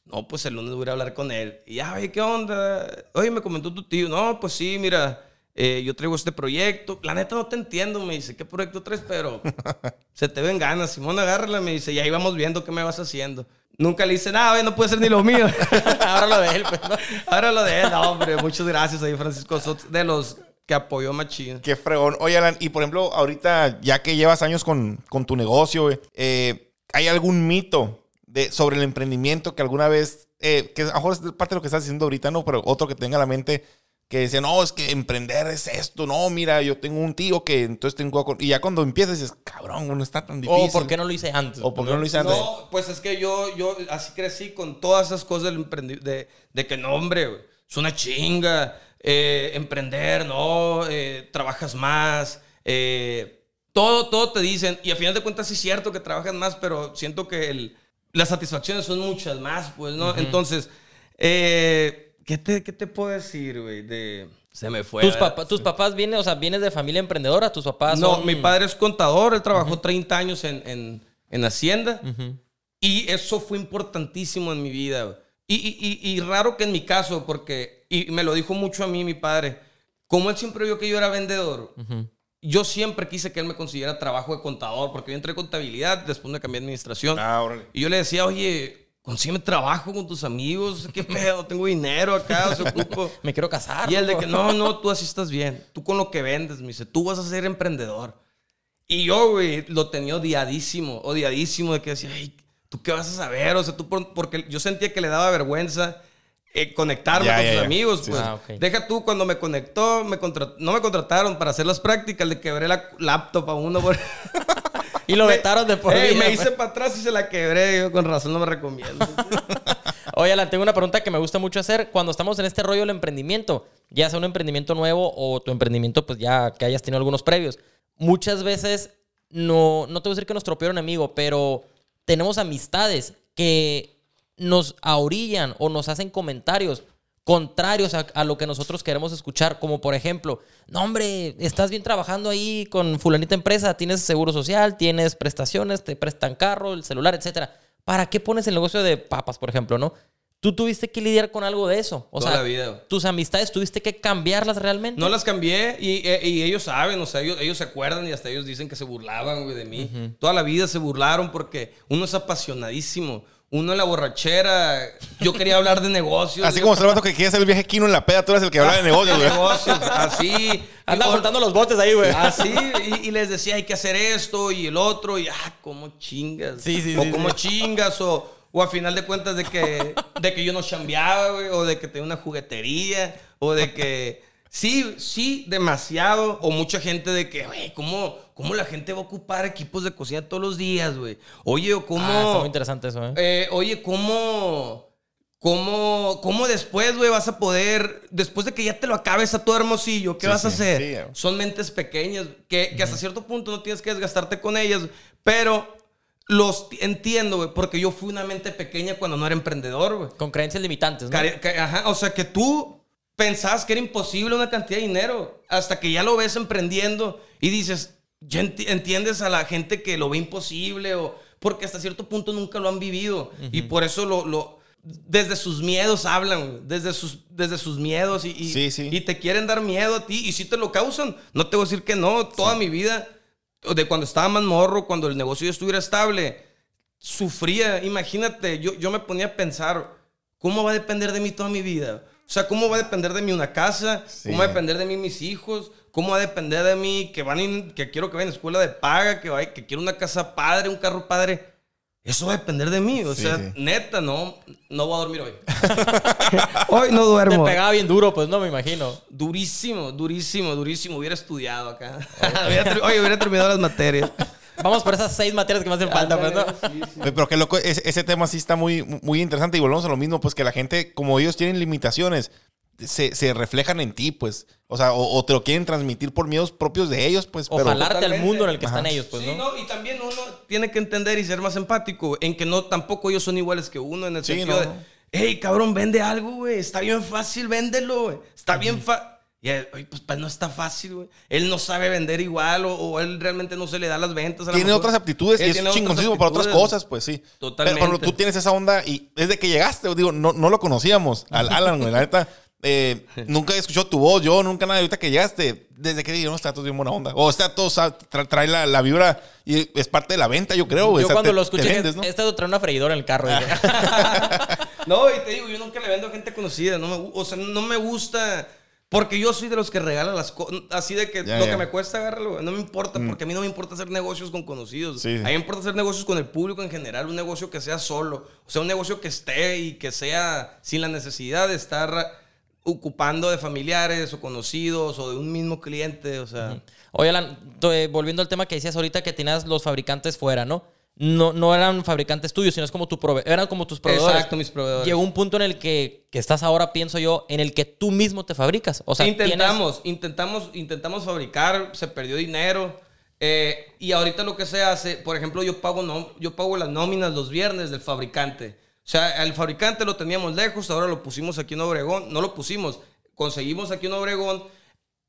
No, pues el lunes voy a hablar con él. Y ya, oye, ¿qué onda? Oye, me comentó tu tío. No, pues sí, mira, eh, yo traigo este proyecto. La neta no te entiendo, me dice, ¿qué proyecto traes? Pero se te ven ganas. Simón, agárrala, me dice, y ahí vamos viendo qué me vas haciendo. Nunca le hice nada, no puede ser ni lo mío. Ahora lo de él, pues, ¿no? Ahora lo de él, no, hombre, muchas gracias ahí, Francisco de los que apoyó Machín. Qué fregón. Oye, Alan, y por ejemplo, ahorita, ya que llevas años con, con tu negocio, güey, eh, ¿hay algún mito de, sobre el emprendimiento que alguna vez, eh, que a lo mejor es parte de lo que estás diciendo ahorita, ¿no? Pero otro que tenga en la mente que dice, no, es que emprender es esto, no, mira, yo tengo un tío que entonces tengo... Y ya cuando empiezas dices, cabrón, no está tan difícil. O ¿por qué no lo hice antes? O por qué no lo hice antes. No, pues es que yo, yo así crecí con todas esas cosas del emprendi- de, de que no, hombre, es una chinga. eh, emprender, no, eh, trabajas más. eh, todo, todo te dicen. Y a final de cuentas sí es cierto que trabajas más, pero siento que el- las satisfacciones son muchas más, pues, ¿no? Entonces, eh, ¿qué, te, ¿qué te puedo decir, güey? De... Se me fue. ¿Tus, papá- tus papás vienen, o sea, vienes de familia emprendedora? ¿Tus papás No, son- mi padre es contador, él trabajó 30 años en, en, en Hacienda Ujú. y eso fue importantísimo en mi vida. Y, y, y, y raro que en mi caso, porque, y me lo dijo mucho a mí mi padre, como él siempre vio que yo era vendedor, Ujú. yo siempre quise que él me consiguiera trabajo de contador, porque yo entré en contabilidad, después me cambié a administración. Ah, órale. Y yo le decía, oye, consígueme trabajo con tus amigos, qué pedo, tengo dinero acá, o sea, ocupo. Me quiero casar. Y él de que no, no, tú así estás bien. Tú con lo que vendes, me dice, tú vas a ser emprendedor. Y yo, güey, lo tenía odiadísimo, odiadísimo de que decía, ay, ¿tú qué vas a saber? O sea, tú, por- porque yo sentía que le daba vergüenza eh, conectarme Ya, con sus ya. amigos. Sí, pues. Ah, ok. Deja tú, cuando me conectó, me no me contrataron para hacer las prácticas, le quebré la laptop a uno. Por... Y lo vetaron de por Ey, Me hice para atrás y se la quebré. Yo, con razón no me recomiendo. Oye, Alan, tengo una pregunta que me gusta mucho hacer. Cuando estamos en este rollo del emprendimiento, ya sea un emprendimiento nuevo o tu emprendimiento, pues ya que hayas tenido algunos previos, muchas veces no, no te voy a decir que nuestro peor enemigo, pero tenemos amistades que nos ahorillan o nos hacen comentarios contrarios a, a lo que nosotros queremos escuchar, como por ejemplo, no hombre, estás bien trabajando ahí con fulanita empresa, tienes seguro social, tienes prestaciones, te prestan carro, el celular, etcétera. ¿Para qué pones el negocio de papas, por ejemplo, no? Tú tuviste que lidiar con algo de eso. O Toda sea, la vida, tus amistades tuviste que cambiarlas realmente. No las cambié y, eh, y ellos saben, o sea, ellos, ellos se acuerdan y hasta ellos dicen que se burlaban, güey, de mí. Toda la vida se burlaron porque uno es apasionadísimo. Uno en la borrachera, yo quería hablar de negocios. Así como se que quiere hacer el viaje Kino en la peda, tú eres el que habla de negocios, de güey. negocios, así. Anda juntando los botes ahí, güey. Así, y, y les decía, hay que hacer esto y el otro, y ah, cómo chingas. Sí, sí, o sí, cómo sí. chingas, o, o a final de cuentas de que, de que yo no chambeaba, güey, o de que tenía una juguetería, o de que. Sí, sí, demasiado. O mucha gente de que, güey, ¿cómo, ¿cómo la gente va a ocupar equipos de cocina todos los días, güey? Oye, o cómo. Ah, está muy interesante eso, ¿eh? Eh, oye, ¿cómo, ¿cómo, cómo después, güey, vas a poder, después de que ya te lo acabes a todo hermosillo, qué Sí, vas a hacer? sí, güey. Son mentes pequeñas, que, que hasta cierto punto no tienes que desgastarte con ellas, pero los entiendo, güey, porque yo fui una mente pequeña cuando no era emprendedor, güey. Con creencias limitantes, ¿no? Ajá, o sea, que tú pensabas que era imposible una cantidad de dinero hasta que ya lo ves emprendiendo y dices, ya enti- entiendes a la gente que lo ve imposible o porque hasta cierto punto nunca lo han vivido y por eso lo, lo- desde sus miedos hablan, desde sus, desde sus miedos y, y, Sí, sí. y te quieren dar miedo a ti y si te lo causan, no te voy a decir que no, toda mi vida, de cuando estaba más morro, cuando el negocio estuviera estable, sufría, imagínate, yo, yo me ponía a pensar, ¿cómo va a depender de mí toda mi vida? O sea, ¿cómo va a depender de mí una casa? ¿Cómo va a depender de mí mis hijos? ¿Cómo va a depender de mí que van in- que quiero que vayan a escuela de paga, que, vaya- que quiero una casa padre, un carro padre? Eso va a depender de mí. O Sí, sea, sí. neta, no, no voy a dormir hoy. hoy no Te duermo. pegaba bien duro, pues no me imagino. Durísimo, durísimo, durísimo. Hubiera estudiado acá. Oye, hubiera terminado las materias. Vamos por esas seis materias que me hacen falta, pues, ¿no? Oye, Pero qué loco, ese, ese tema sí está muy, muy interesante y volvemos a lo mismo, pues que la gente, como ellos tienen limitaciones, se, se reflejan en ti, pues. O sea, o, o te lo quieren transmitir por miedos propios de ellos, pues. O pero, jalarte al mundo en el que Ajá. están ellos, pues, Sí, ¿no? no, y también uno tiene que entender y ser más empático en que no tampoco ellos son iguales que uno en el Sí, sentido no, de, no. hey, cabrón, vende algo, güey, está bien fácil, véndelo, güey, está bien fácil. Y él, "Oye, pues, no está fácil, güey. Él no sabe vender igual o, o él realmente no se le da las ventas. a Tiene mejor. otras aptitudes y Él es tiene otras chingoncísimo para otras cosas, pues sí. Totalmente. Pero cuando tú tienes esa onda y desde que llegaste, digo, no, no lo conocíamos, al Alan, güey, la neta. eh, nunca he escuchado tu voz, yo nunca nada. Ahorita que llegaste, desde que dije, no, está todo bien buena onda. O está todo, tra- trae la, la vibra y es parte de la venta, yo creo. Yo O sea, cuando te- lo escuché, vendes, ¿no? he estado trayendo una freidora en el carro. No, y te digo, yo nunca le vendo a gente conocida. No me, gu- o sea, no me gusta. Porque yo soy de los que regalan las cosas. Así de que lo que me cuesta agarrarlo, no me importa. Porque a mí no me importa hacer negocios con conocidos. Sí. A mí me importa hacer negocios con el público en general. Un negocio que sea solo. O sea, un negocio que esté y que sea sin la necesidad de estar ocupando de familiares o conocidos o de un mismo cliente. O sea. Oye, Alan, eh, volviendo al tema que decías ahorita que tenías los fabricantes fuera, ¿no? No, no eran fabricantes tuyos, sino es como tu prove eran como tus proveedores. Exacto, mis proveedores. Llegó un punto en el que, que estás ahora, pienso yo, en el que tú mismo te fabricas. O sea, tienes- intentamos, intentamos, intentamos fabricar, se perdió dinero. eh, y ahorita lo que se hace, por ejemplo, yo pago, no, yo pago las nóminas los viernes del fabricante. O sea, el fabricante lo teníamos lejos, ahora lo pusimos aquí en Obregón. No lo pusimos, conseguimos aquí en Obregón.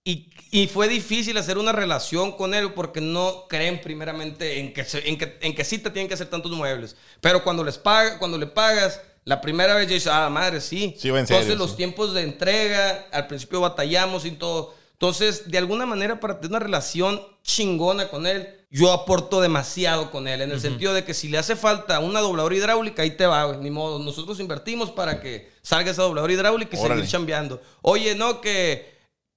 Y, y fue difícil hacer una relación con él porque no creen primeramente en que, se- en que, en que sí te tienen que hacer tantos muebles. Pero cuando les paga, cuando le pagas, la primera vez ya dices, ah, madre, sí. Sí, Entonces serio, los sí. tiempos de entrega, al principio batallamos y todo. Entonces, de alguna manera, para tener una relación chingona con él, yo aporto demasiado con él, en el sentido de que si le hace falta una dobladora hidráulica, ahí te va, güey, ni modo. Nosotros invertimos para que salga esa dobladora hidráulica y Órale. seguir chambeando. Oye, no, que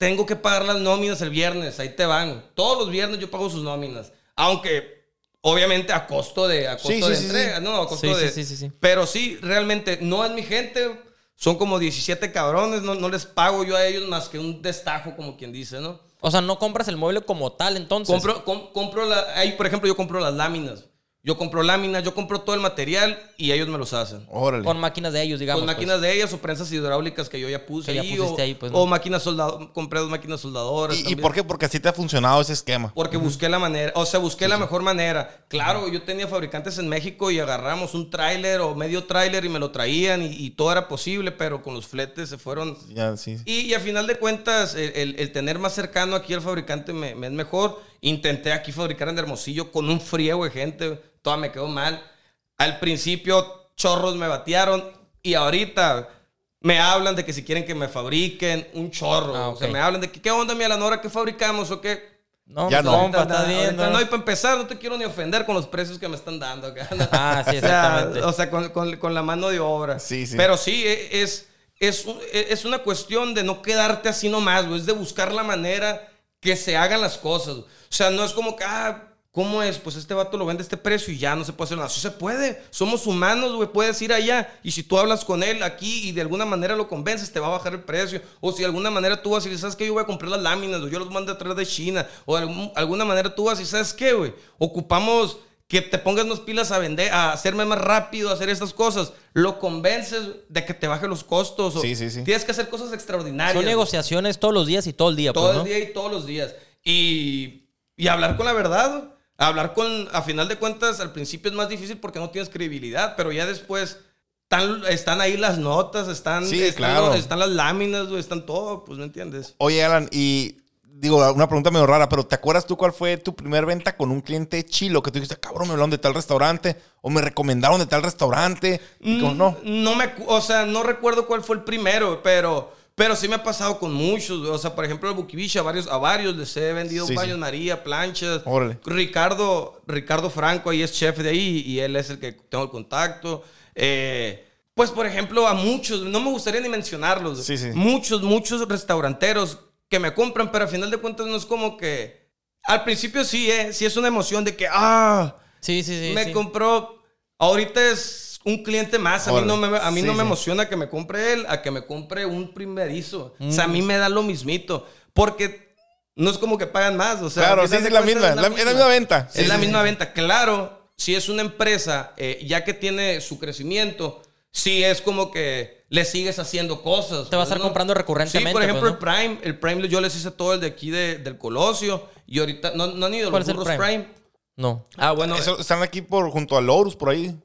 tengo que pagar las nóminas el viernes, ahí te van. Todos los viernes yo pago sus nóminas. Aunque, obviamente, a costo de, a costo Sí, sí, de sí, entrega, ¿no? A costo Sí, sí, de... sí, sí, sí. Pero sí, realmente, no es mi gente. Son como 17 cabrones, no, no les pago yo a ellos más que un destajo, como quien dice, ¿no? O sea, no compras el mueble como tal, entonces. Compro, com- compro la, ahí, por ejemplo, yo compro las láminas. Yo compro láminas, yo compro todo el material y ellos me los hacen. Órale. Con máquinas de ellos, digamos. Con pues. máquinas de ellas o prensas hidráulicas que yo ya puse Que ya ahí. pusiste o, ahí, pues, ¿no? o máquinas soldadoras. Compré dos máquinas soldadoras. ¿Y, por qué? Porque así te ha funcionado ese esquema. Porque busqué la manera, o sea, busqué la mejor manera. Claro, yo tenía fabricantes en México y agarramos un tráiler o medio tráiler y me lo traían y, y todo era posible, pero con los fletes se fueron. Ya, sí. Y, y a final de cuentas, el, el- el tener más cercano aquí al fabricante me, me es mejor. Intenté aquí fabricar en Hermosillo con un friego de gente, toda me quedó mal. Al principio, chorros me batearon y ahorita me hablan de que si quieren que me fabriquen un chorro. Ah, O sea, me hablan de que, ¿qué onda, mi Alanora? ¿Qué fabricamos o qué? No, Ya pues, no. Ahorita está nada, bien. ahorita ¿no? no, y para empezar, no te quiero ni ofender con los precios que me están dando. acá. Ah, sí, O sea, exactamente. O sea, con, con- con la mano de obra. Sí, sí. Pero sí, e- es, es, e- es una cuestión de no quedarte así nomás, güey. Es de buscar la manera que se hagan las cosas. O sea, no es como que, ah, ¿cómo es? Pues este vato lo vende a este precio y ya no se puede hacer nada. Sí se puede. Somos humanos, güey. Puedes ir allá y si tú hablas con él aquí y de alguna manera lo convences, te va a bajar el precio. O si de alguna manera tú vas y dices, ¿sabes qué? Yo voy a comprar las láminas o yo los mando a traer de China. O de alguna manera tú vas y ¿sabes qué, güey? Ocupamos que te pongas unas pilas a vender, a hacerme más rápido, a hacer estas cosas. Lo convences de que te baje los costos. o Sí, sí, sí. Tienes que hacer cosas extraordinarias. Son negociaciones todos los días y todo el día, Todo pues, ¿no? el día y todos los días. Y, y hablar con la verdad. Hablar con, a final de cuentas, al principio es más difícil porque no tienes credibilidad, pero ya después están, están ahí las notas, están, Sí, están, claro. los- están las láminas, están todo, pues, ¿me entiendes? Oye, Alan, y digo, una pregunta medio rara, pero ¿te acuerdas tú cuál fue tu primer venta con un cliente chilo? Que tú dijiste, cabrón, me hablaron de tal restaurante, o me recomendaron de tal restaurante. Y como, no. Mm, No me, acu- o sea, no recuerdo cuál fue el primero, pero, pero sí me ha pasado con muchos. O sea, por ejemplo, el Bukibish, a varios, a varios les he vendido Sí, baños sí. María, planchas. Órale. Ricardo, Ricardo Franco ahí es chef de ahí y él es el que tengo el contacto. Eh, pues, por ejemplo, a muchos, no me gustaría ni mencionarlos. Sí, sí. Muchos, muchos restauranteros que me compran, pero a final de cuentas no es como que... Al principio sí, eh, sí es una emoción de que, ah, Sí, sí, sí. me sí. compró. Ahorita es un cliente más. A mí, no me, a mí Sí, no me sí. emociona que me compre él, a que me compre un primerizo. O sea, a mí me da lo mismito. Porque no es como que pagan más. O sea, Claro, sí, es la misma, la- es la misma venta. Sí, es la sí, misma sí. venta. Claro, si es una empresa, eh, ya que tiene su crecimiento, sí es como que le sigues haciendo cosas. Te vas a pues, estar ¿no? comprando recurrentemente, Sí, por ejemplo, pues, el Prime. El Prime yo les hice todo el de aquí de- del Colosio. Y ahorita, no, no han ido ¿Cuál los es el burros Prime? Prime. No. Ah, bueno. Eso- están aquí por, junto a Lorus, por ahí.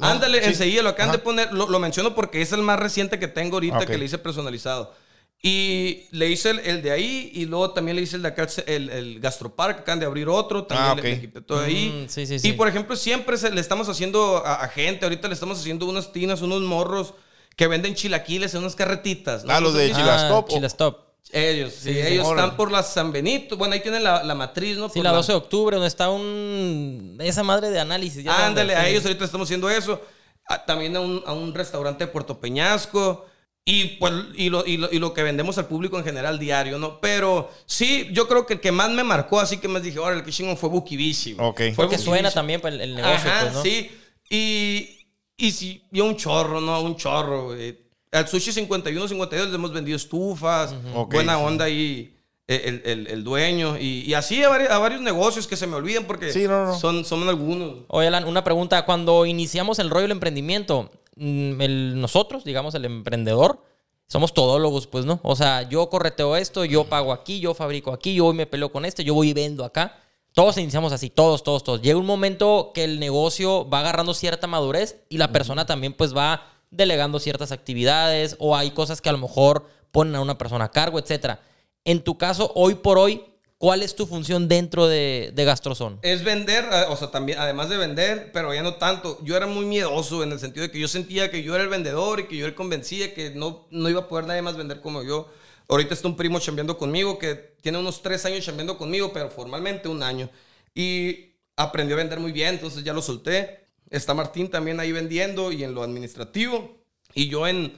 Ándale, Sí. enseguida lo acaban Ajá. de poner, lo, lo menciono porque es el más reciente que tengo ahorita Ok. que le hice personalizado. Y le hice el, el de ahí y luego también le hice el de acá, el, el Gastropark, acaban de abrir otro, también Ah, le- ok. le, quité todo ahí. Mm, sí, sí, sí. Y por ejemplo, siempre se- le estamos haciendo a, a gente, ahorita le estamos haciendo unas tinas, unos morros que venden chilaquiles en unas carretitas. ¿no? Ah, los ¿No de? Chilastop. Ah, Chilastop. Ellos, sí, ellos están por la San Benito. Bueno, ahí tienen la, la matriz, ¿no? Sí, Por la 12 de octubre, donde está un... Esa madre de análisis. ya Ándale, a ellos ahorita estamos haciendo eso. A- también a un, a un restaurante de Puerto Peñasco. Y, pues, y, lo, y, lo, y lo que vendemos al público en general diario, ¿no? Pero sí, yo creo que el que más me marcó, así que más dije, ahora el que chingón fue Buki Bishi. güey. Ok. Fue Porque suena también para el, el negocio, Ajá, pues, ¿no? sí. Y, y sí, y un chorro, ¿no? Un chorro, güey. Al Sushi 51, 52 le hemos vendido estufas, Ok, buena sí. onda ahí el, el- el dueño. Y, y así a, vari- a varios negocios que se me olvidan porque Sí, no, no. Son, son algunos. Oye, Alan, una pregunta. Cuando iniciamos el rollo del emprendimiento, mm, el- nosotros, digamos, el emprendedor, somos todólogos, pues, ¿no? O sea, yo correteo esto, yo pago aquí, yo fabrico aquí, yo voy y me peleo con este, yo voy y vendo acá. Todos iniciamos así, todos, todos, todos. Llega un momento que el negocio va agarrando cierta madurez y la persona también, pues, va delegando ciertas actividades o hay cosas que a lo mejor ponen a una persona a cargo, etcétera. En tu caso, hoy por hoy, ¿cuál es tu función dentro de, de Gastrozone? Es vender, eh, o sea, también, además de vender, pero ya no tanto. Yo era muy miedoso en el sentido de que yo sentía que yo era el vendedor y que yo le convencía que no, no iba a poder nadie más vender como yo. Ahorita está un primo chambeando conmigo que tiene unos tres años chambeando conmigo, pero formalmente un año. Y aprendió a vender muy bien, entonces ya lo solté. Está Martín también ahí vendiendo y en lo administrativo. Y yo en,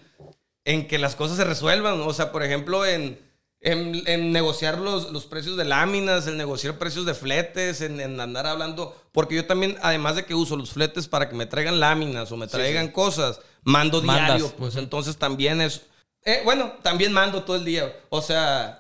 en que las cosas se resuelvan. O sea, por ejemplo, en, en, en negociar los, los precios de láminas, en negociar precios de fletes, en, en andar hablando. Porque yo también, además de que uso los fletes para que me traigan láminas o me traigan cosas, mando Mandas. diario. Pues entonces también es. eh, bueno, también mando todo el día. O sea.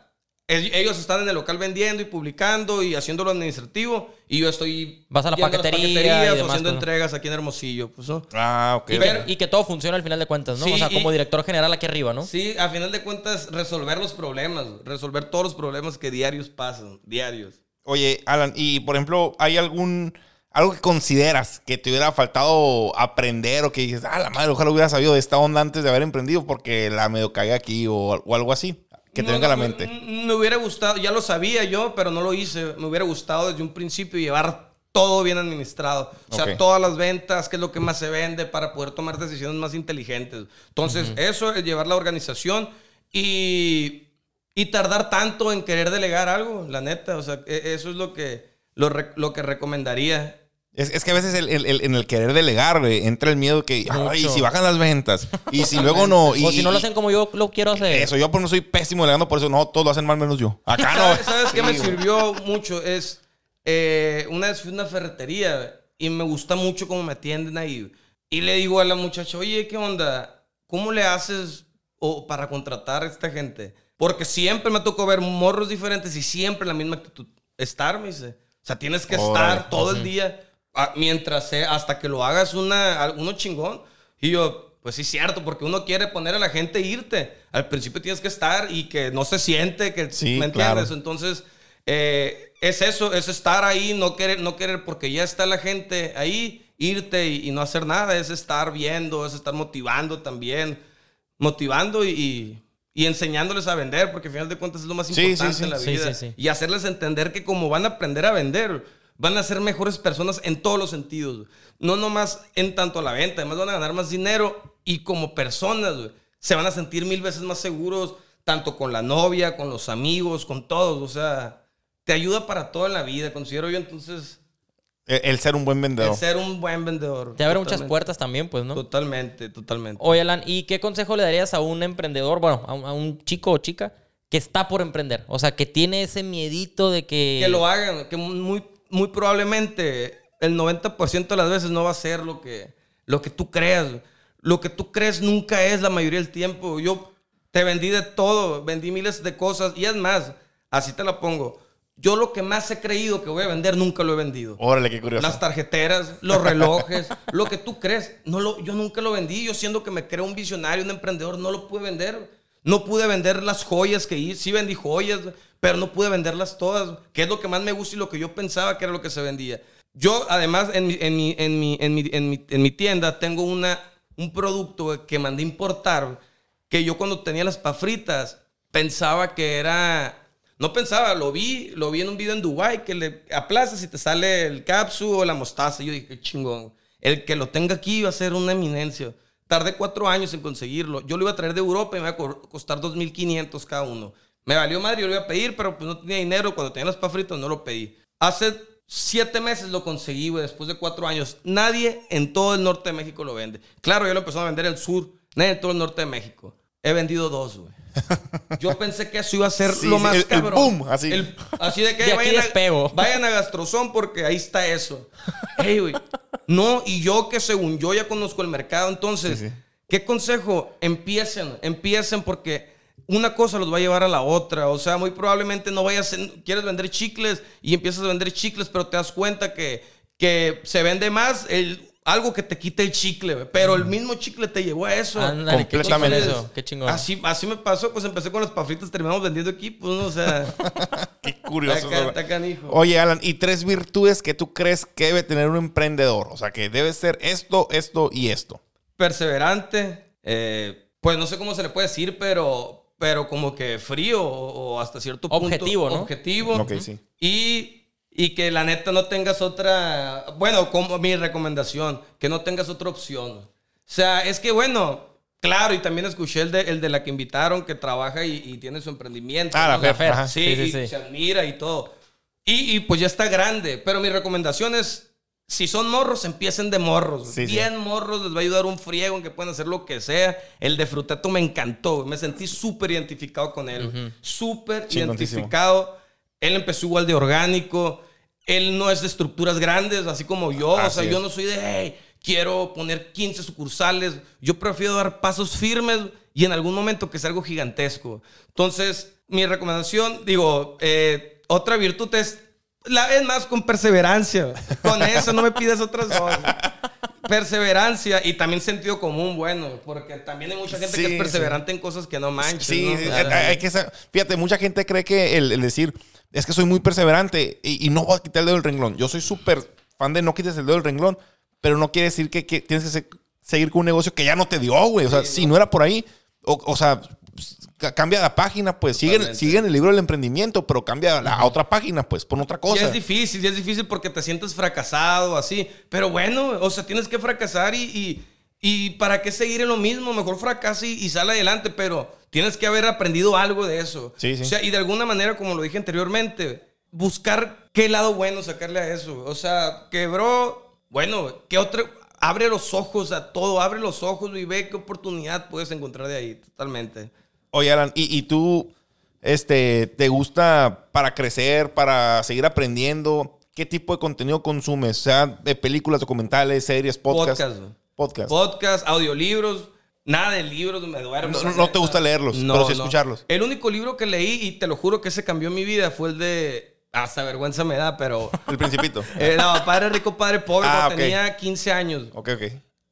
El- Ellos están en el local vendiendo y publicando y haciendo lo administrativo y yo estoy Vas a la paquetería y demás, haciendo pues, ¿no? entregas aquí en Hermosillo, pues, ¿no? Ah, ok. Y, Pero- que, y que todo funcione al final de cuentas, ¿no? Sí, o sea, y- como director general aquí arriba, ¿no? Sí, a final de cuentas, resolver los problemas, resolver todos los problemas que diarios pasan, diarios. Oye, Alan, y por ejemplo, ¿hay algún algo que consideras que te hubiera faltado aprender o que dices, ah, la madre, ojalá hubiera sabido de esta onda antes de haber emprendido porque la medio cagué aquí o, o algo así? Que te No, venga a la mente. Me, hubiera gustado, ya lo sabía yo, pero no lo hice. Me hubiera gustado desde un principio llevar todo bien administrado. O sea, todas las ventas, qué es lo que más se vende para poder tomar decisiones más inteligentes. Entonces, eso es llevar la organización y, y tardar tanto en querer delegar algo, la neta. O sea, e- eso es lo que, lo, lo que recomendaría. Es, es que a veces el- el- el- en el querer delegar, güey, entra el miedo que, ay, si bajan las ventas, y si luego no. Y, o si no lo hacen como yo lo quiero hacer. Eso, yo por no soy pésimo delegando, por eso no, todos lo hacen mal menos yo. Acá no. ¿Sabes, sabes qué me sirvió mucho? Es, eh, una vez fui a una ferretería y me gusta mucho cómo me atienden ahí. Y le digo a la muchacha, oye, ¿qué onda? ¿Cómo le haces o, para contratar a esta gente? Porque siempre me tocó ver morros diferentes y siempre la misma actitud. Estar, me dice. O sea, tienes que Órale. estar todo el día mientras sea, hasta que lo hagas una, uno chingón. Y yo, pues sí, cierto, porque uno quiere poner a la gente a irte. Al principio tienes que estar y que no se siente, que Sí, ¿me claro. entiendes? Entonces, eh, es eso, es estar ahí, no querer, no querer, porque ya está la gente ahí, irte y, y no hacer nada, es estar viendo, es estar motivando también, motivando y, y- y enseñándoles a vender, porque al final de cuentas es lo más Sí, importante sí, sí. en la Sí, vida. sí, sí. Y hacerles entender que como van a aprender a vender, van a ser mejores personas en todos los sentidos. No nomás en tanto a la venta, además van a ganar más dinero y como personas, güey, se van a sentir mil veces más seguros, tanto con la novia, con los amigos, con todos. O sea, te ayuda para toda la vida, considero yo. Entonces, El, el ser un buen vendedor. el ser un buen vendedor. Te abre muchas puertas también, pues, ¿no? Totalmente, totalmente. Oye, Alan, ¿y qué consejo le darías a un emprendedor, bueno, a un, a un chico o chica que está por emprender? O sea, que tiene ese miedito de que... que lo hagan, que muy, muy probablemente el 90% de las veces no va a ser lo que, lo que tú creas. Lo que tú crees nunca es la mayoría del tiempo. Yo te vendí de todo, vendí miles de cosas y es más, así te la pongo. Yo lo que más he creído que voy a vender nunca lo he vendido. Órale, qué curioso. Las tarjeteras, los relojes, lo que tú crees. No lo, yo nunca lo vendí. Yo siendo que me creo un visionario, un emprendedor, no lo pude vender. No pude vender las joyas que hice. Sí vendí joyas, pero no pude venderlas todas. Que es lo que más me gusta y lo que yo pensaba que era lo que se vendía. Yo, además, en mi, en mi, en mi, en mi, en mi, en mi tienda tengo una, un producto que mandé importar. Que yo cuando tenía las pafritas pensaba que era no pensaba, lo vi, lo vi en un video en Dubai que le aplastas y te sale el capsu o la mostaza. Yo dije, chingón. El que lo tenga aquí va a ser una eminencia. Tardé cuatro años en conseguirlo. Yo lo iba a traer de Europa y me iba a co- costar 2.500 cada uno. Me valió madre, yo lo iba a pedir, pero pues no tenía dinero. Cuando tenía las pafritas no lo pedí. Hace siete meses lo conseguí, güey, después de cuatro años. Nadie en todo el norte de México lo vende. Claro, ya lo empezó a vender el sur. Nadie en todo el norte de México. He vendido dos, güey. Yo pensé que eso iba a ser Sí, lo más el- el cabrón. boom, así. El- así de que De vayan, a, vayan a Gastrozón porque ahí está eso. Hey, güey. No, y yo que según yo ya conozco el mercado, entonces, Sí, sí. ¿qué consejo? Empiecen, empiecen porque una cosa los va a llevar a la otra. O sea, muy probablemente no vayas, quieres vender chicles y empiezas a vender chicles, pero te das cuenta que, que se vende más el, algo que te quite el chicle, güey. pero el mismo chicle te llevó a eso. Ándale, qué Completamente. chingón eso, qué chingón. Así, así me pasó, pues empecé con las pafritas, terminamos vendiendo equipos, ¿no? O sea, Qué curioso. Está ca- eso. está canijo. Oye, Alan, ¿y tres virtudes que tú crees que debe tener un emprendedor? O sea, que debe ser esto, esto y esto. perseverante, eh, pues no sé cómo se le puede decir, pero, pero como que frío o, o hasta cierto punto. Objetivo, ¿no? Objetivo. Ok, sí. Y, y que la neta no tengas otra, bueno, como mi recomendación, que no tengas otra opción. O sea, es que bueno, claro, y también escuché el de, el de la que invitaron, que trabaja y, y tiene su emprendimiento. Ah, la ¿no? Fer, Fer. ajá. Sí, Sí, sí, y sí. se admira y todo. Y, y, pues ya está grande. Pero mi recomendación es, si son morros, empiecen de morros. Sí, sí. Bien morros, les va a ayudar un friego en que pueden hacer lo que sea. El de Fruteto me encantó. Me sentí súper identificado con él. güey. Súper Chingoncísimo. identificado. Él empezó igual de orgánico. Él no es de estructuras grandes, así como yo. o sea, es. yo no soy de, hey, quiero poner 15 sucursales. Yo prefiero dar pasos firmes y en algún momento que sea algo gigantesco. Entonces, mi recomendación, digo, eh, otra virtud es, la, es más con perseverancia. Con eso no me pides otras cosas. Perseverancia y también sentido común, bueno, porque también hay mucha gente Sí, que es perseverante en cosas que no manches. Sí, ¿no? eh, hay que fíjate, mucha gente cree que el, el decir es que soy muy perseverante y, y no voy a quitar el dedo del renglón. Yo soy súper fan de no quites el dedo del renglón, pero no quiere decir que, que tienes que se- seguir con un negocio que ya no te dio, güey. O sea, si no era por ahí, o, o sea, ca- cambia la página, pues sigue, Totalmente. sigue en el libro del emprendimiento, pero cambia la, a otra página, pues, pon otra Ya cosa. es difícil, ya es difícil porque te sientes fracasado, así. Pero bueno, o sea, tienes que fracasar y, y, y ¿para qué seguir en lo mismo? Mejor fracasa y, y sale adelante, pero tienes que haber aprendido algo de eso. Sí, sí. O sea, y de alguna manera, como lo dije anteriormente, buscar qué lado bueno sacarle a eso. O sea, quebró, bueno, ¿qué otro? Abre los ojos a todo, abre los ojos y ve qué oportunidad puedes encontrar de ahí, totalmente. Oye, Alan, ¿y, y tú este, te gusta para crecer, para seguir aprendiendo? ¿Qué tipo de contenido consumes? O sea, de películas, documentales, series, podcasts. Podcast. Podcast. Podcast, audiolibros, nada de libros, me duermo. No, no- no te gusta leerlos, pero sí escucharlos. El único libro que leí, y te lo juro que ese cambió mi vida, fue el de hasta vergüenza me da, pero... El Principito. Eh, no, Padre Rico, Padre Pobre, Ah, tenía 15 años. Ok, ok.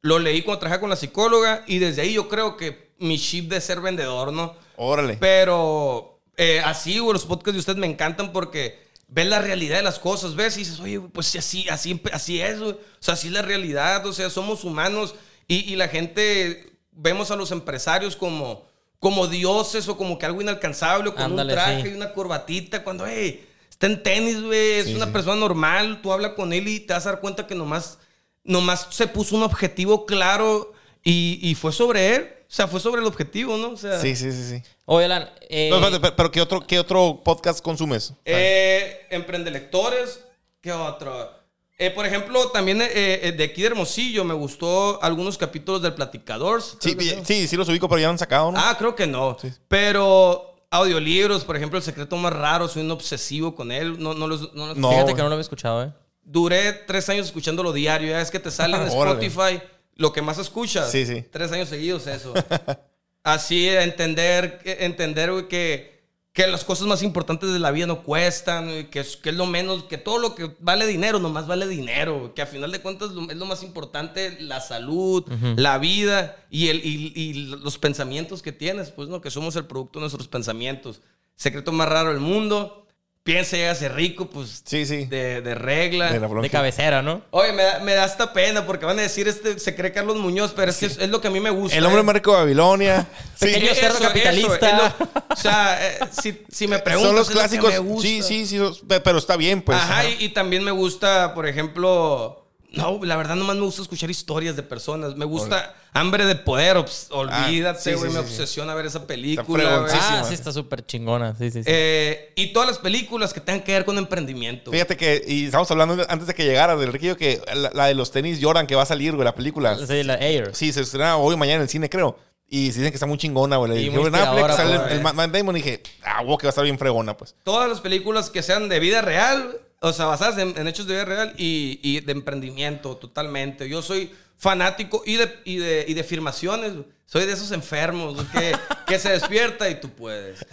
Lo leí cuando trabajaba con la psicóloga y desde ahí yo creo que mi chip de ser vendedor, ¿no? Órale. Pero eh, así, güey, los podcasts de usted me encantan porque ves la realidad de las cosas, ves y dices, oye, pues sí, así, así, así es, güey. O sea, así es la realidad, o sea, somos humanos y, y la gente, vemos a los empresarios como, como dioses o como que algo inalcanzable, con Ándale, un traje sí. y una corbatita, cuando, hey, está en tenis, güey, es Sí, una sí. persona normal, tú hablas con él y te vas a dar cuenta que nomás, nomás se puso un objetivo claro y, y fue sobre él. O sea, fue sobre el objetivo, ¿no? O sea, Sí, sí, sí, sí. Oye, Alan, eh, Pero, espérate, pero, pero ¿qué, otro, ¿qué otro podcast consumes? Eh, Emprende Lectores. ¿Qué otro? Eh, por ejemplo, también eh, eh, de aquí de Hermosillo me gustó algunos capítulos del Platicadores. Sí, sí, sí, sí los ubico, pero ya lo han sacado, ¿no? Ah, creo que no. Pero audiolibros, por ejemplo, El secreto más raro, soy un obsesivo con él. No, no los, no los- No. fíjate que no lo había escuchado, ¿eh? Duré tres años escuchándolo diario. Ya es que te sale en Órale. Spotify lo que más escuchas. Sí, sí. Tres años seguidos eso. Así, entender, que- entender güey, que, que las cosas más importantes de la vida no cuestan, güey, que es, que es lo menos, que todo lo que vale dinero, nomás vale dinero, güey, que a final de cuentas lo- es lo más importante, la salud, la vida y, el, y, y los pensamientos que tienes, pues, ¿no? Que somos el producto de nuestros pensamientos. Secreto más raro del mundo. Piensa y hágase rico, pues, Sí, sí. de, de regla. De la De cabecera, ¿no? Oye, me da, me da hasta pena porque van a decir, este se cree Carlos Muñoz, pero es que es, es lo que a mí me gusta. El hombre ¿eh? más rico de Babilonia. Sí. Pequeño cerdo Eso, capitalista. eso, lo- o sea, eh, si, si me preguntas, Son los es lo que clásicos. me gusta. Sí, sí, sí. Pero está bien, pues. Ajá, Ajá. y, y también me gusta, por ejemplo. No, la verdad, nomás me gusta escuchar historias de personas. Me gusta Hambre de Poder. obs- Olvídate, Ah, sí, güey. sí, me sí, sí. obsesiona ver esa película. güey. Ah, sí, está súper chingona. Sí, sí, sí. Eh, y todas las películas que tengan que ver con emprendimiento. Fíjate que, y estamos hablando antes de que llegara del Riquillo, que la, la de los tenis Jordan que va a salir, güey, la película. Sí, la Air. Sí, se estrena hoy o mañana en el cine, creo. Y dicen que está muy chingona, güey. Güey, pues, que inspiradora, sale güey. el, el Matt Damon y dije, ah, wow, que va a estar bien fregona, pues. todas las películas que sean de vida real, o sea, basadas en, en hechos de vida real y, y de emprendimiento, totalmente. Yo soy fanático y de, y de, y de afirmaciones. Soy de esos enfermos que, que se despierta y tú puedes.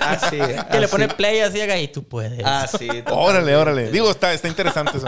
Así. Que le pone play así haga y tú puedes. Así. Órale, órale. Digo, está, está interesante eso.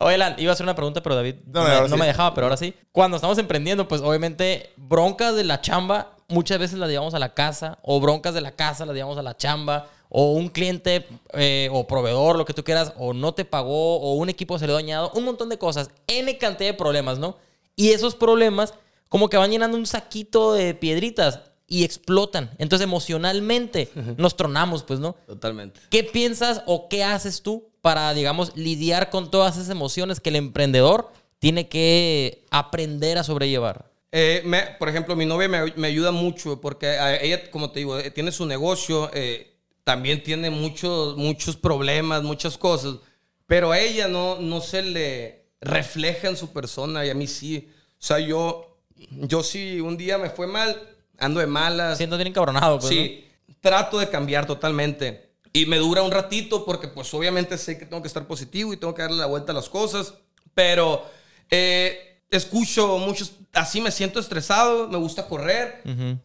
Oye, Alan, iba a hacer una pregunta, pero David No, no, me, ahora no sí. me dejaba, pero ahora sí. Cuando estamos emprendiendo, pues obviamente broncas de la chamba muchas veces las llevamos a la casa, o broncas de la casa las llevamos a la chamba, o un cliente eh, o proveedor, lo que tú quieras, o no te pagó, o un equipo se le ha dañado, un montón de cosas, N cantidad de problemas, ¿no? Y esos problemas como que van llenando un saquito de piedritas y explotan. Entonces emocionalmente nos tronamos, pues, ¿no? Totalmente. ¿Qué piensas o qué haces tú para, digamos, lidiar con todas esas emociones que el emprendedor tiene que aprender a sobrellevar? Eh, me- por ejemplo, mi novia me, me ayuda mucho porque a ella, como te digo, eh, tiene su negocio, eh, también tiene muchos, muchos problemas, muchas cosas, pero a ella no, no se le refleja en su persona y a mí sí. O sea, yo, yo sí, un día me fue mal, ando de malas. Siento bien encabronado, pues, Sí, trato de cambiar totalmente. Y me dura un ratito porque pues obviamente sé que tengo que estar positivo y tengo que darle la vuelta a las cosas. Pero eh, escucho muchos, así me siento estresado, me gusta correr,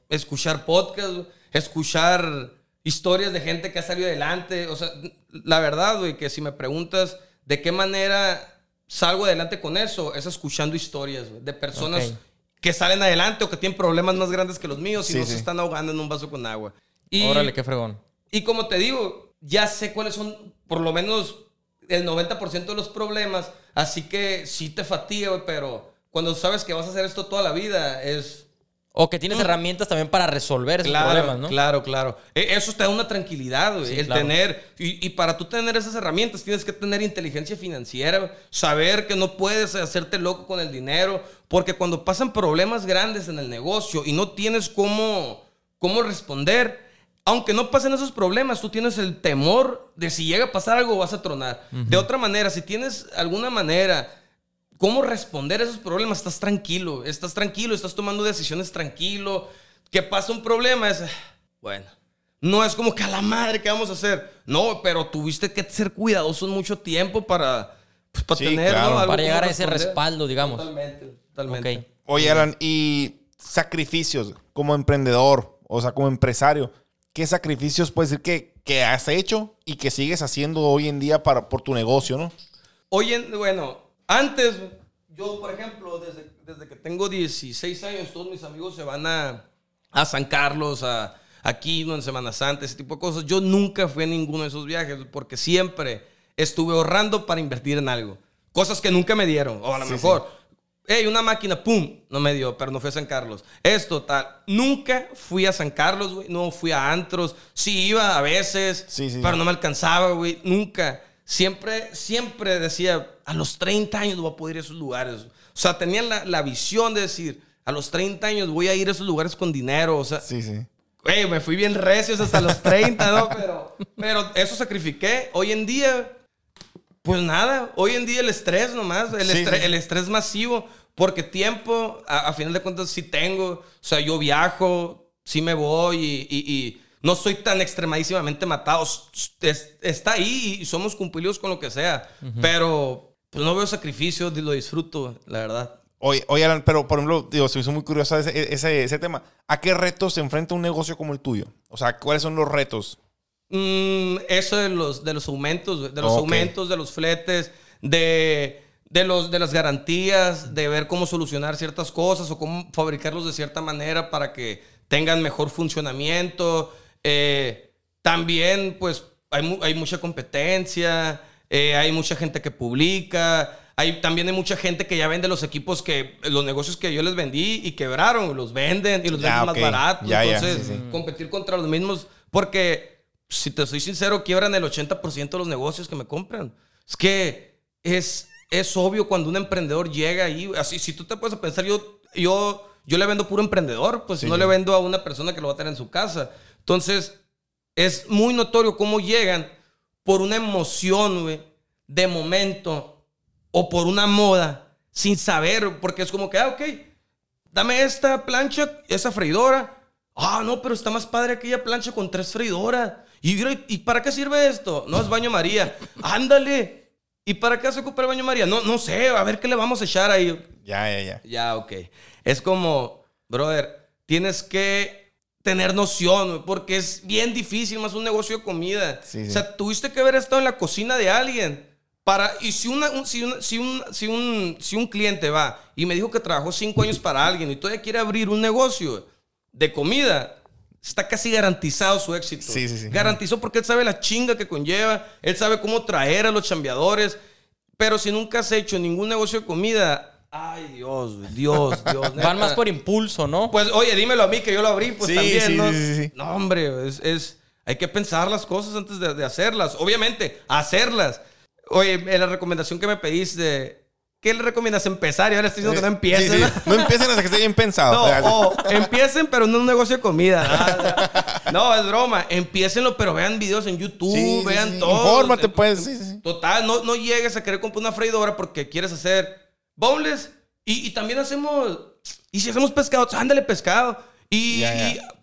escuchar podcasts, escuchar historias de gente que ha salido adelante. O sea, la verdad, güey, que si me preguntas de qué manera salgo adelante con eso, es escuchando historias güey, de personas Ok. que salen adelante o que tienen problemas más grandes que los míos y Sí, no sí. se están ahogando en un vaso con agua. Y, Órale, qué fregón. y como te digo, ya sé cuáles son por lo menos el 90% de los problemas, así que sí te fatiga, güey, pero cuando sabes que vas a hacer esto toda la vida es... O que tienes herramientas también para resolver esos Mm. Claro, problemas, ¿no? claro, claro. E- Eso te da una tranquilidad, güey. Sí, el claro. tener. Y, y para tú tener esas herramientas tienes que tener inteligencia financiera, saber que no puedes hacerte loco con el dinero. Porque cuando pasan problemas grandes en el negocio y no tienes cómo, cómo responder, aunque no pasen esos problemas, tú tienes el temor de si llega a pasar algo vas a tronar. De otra manera, si tienes alguna manera cómo responder a esos problemas, estás tranquilo, estás tranquilo, estás tomando decisiones tranquilo. Que pasa un problema, es, bueno, no es como que a la madre, ¿qué vamos a hacer? No, pero tuviste que ser cuidadoso mucho tiempo para, pues, para Sí, tener, claro. ¿no? Algo Para llegar a ese respaldo, digamos. Totalmente, totalmente. Ok. Oye, Alan, y sacrificios como emprendedor, o sea, como empresario, ¿qué sacrificios puedes decir que, que has hecho y que sigues haciendo hoy en día para, por tu negocio, ¿no? Hoy en, bueno, antes, yo, por ejemplo, desde, desde que tengo 16 años, todos mis amigos se van a, a San Carlos, a aquí en Semana Santa, ese tipo de cosas. Yo nunca fui a ninguno de esos viajes porque siempre estuve ahorrando para invertir en algo. Cosas que nunca me dieron. O a lo mejor, hey, una máquina, pum, no me dio, pero no fui a San Carlos. Esto, tal. Nunca fui a San Carlos, güey. No fui a antros. Sí iba a veces, pero no me alcanzaba, güey. Nunca. Siempre, siempre decía, a los 30 años voy a poder ir a esos lugares. O sea, tenía la, la visión de decir, a los 30 años voy a ir a esos lugares con dinero. O sea, Sí, sí. Güey, me fui bien recios hasta los 30, ¿no? Pero, pero eso sacrifiqué. Hoy en día, pues nada. Hoy en día el estrés nomás. El, Sí, sí. el estrés masivo. Porque tiempo, a, a final de cuentas, sí tengo. O sea, yo viajo, sí me voy y, y- y no soy tan extremadísimamente matado. Es- está ahí y somos cumplidos con lo que sea. Pero, pues no veo sacrificio, lo disfruto, la verdad. Oye, oye, Alan, pero por ejemplo, digo, se me hizo muy curioso ese, ese, ese tema. ¿A qué retos se enfrenta un negocio como el tuyo? O sea, ¿cuáles son los retos? Mm, eso de los, de los aumentos, de los aumentos, de los fletes, de, de, los, de las garantías, de ver cómo solucionar ciertas cosas o cómo fabricarlos de cierta manera para que tengan mejor funcionamiento. Eh, también, pues, hay, hay mucha competencia, eh, hay mucha gente que publica. Hay, también hay mucha gente que ya vende los equipos que, los negocios que yo les vendí y quebraron, los venden y los Ya, venden ok. más baratos. Ya, ya, Entonces, sí, sí. competir contra los mismos, porque si te soy sincero, quiebran el 80% de los negocios que me compran. Es que es, es obvio cuando un emprendedor llega ahí, así, si tú te puedes pensar, yo, yo, yo le vendo puro emprendedor, pues Sí, no le vendo a una persona que lo va a tener en su casa. Entonces, es muy notorio cómo llegan por una emoción, güey, de momento, o por una moda, sin saber, porque es como que, ah, ok, dame esta plancha, esa freidora. Ah, no, pero está más padre aquella plancha con tres freidoras. ¿Y, mira, ¿y para qué sirve esto? No, es baño María. Ándale. ¿Y para qué se ocupa el baño María? No, no sé, a ver qué le vamos a echar ahí. Ya, ya, ya. Ya, ok. Es como, brother, tienes que tener noción, porque es bien difícil, más un negocio de comida. Sí, sí. O sea, tuviste que haber estado en la cocina de alguien. Para, y si, una, un, si, una- si, un, si, un, si un cliente va y me dijo que trabajó cinco años para alguien y todavía quiere abrir un negocio de comida, está casi garantizado su éxito. Sí, sí, sí. Garantizó porque él sabe la chinga que conlleva, él sabe cómo traer a los chambeadores. Pero si nunca has hecho ningún negocio de comida, ay Dios, Dios, Dios. Van más por impulso, ¿no? Pues oye, dímelo a mí que yo lo abrí, pues Sí, también, sí, ¿no? sí, sí, sí. No, hombre, es, es- hay que pensar las cosas antes de, de hacerlas. Obviamente, hacerlas. Oye, eh, la recomendación que me pediste, ¿qué le recomiendas? Empezar y ahora estoy diciendo que no empiecen. Sí, sí. No empiecen hasta que esté bien pensado. No, o empiecen, pero no un negocio de comida. No, es broma. Empiecenlo, pero vean videos en YouTube, vean sí. todo. Infórmate, pues. Sí, sí, sí. Total, no, no llegues a querer comprar una freidora porque quieres hacer boneless. Y, y también hacemos. Y si hacemos pescado, ándale pescado. Y,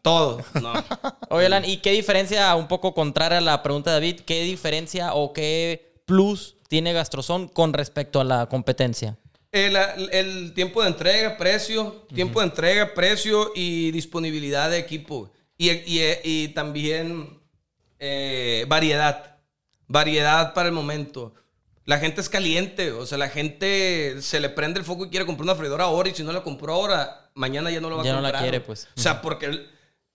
todo. No. Oye, Alan, ¿y qué diferencia, un poco contraria a la pregunta de David, qué diferencia o qué plus tiene Gastrozón con respecto a la competencia? El, el tiempo de entrega, precio, tiempo de entrega, precio y disponibilidad de equipo. Y, y- y también eh, variedad. Variedad para el momento. La gente es caliente, o sea, la gente se le prende el foco y quiere comprar una freidora ahora y si no la compró ahora, mañana ya no lo va Ya a no la comprar. quiere, pues. O sea, porque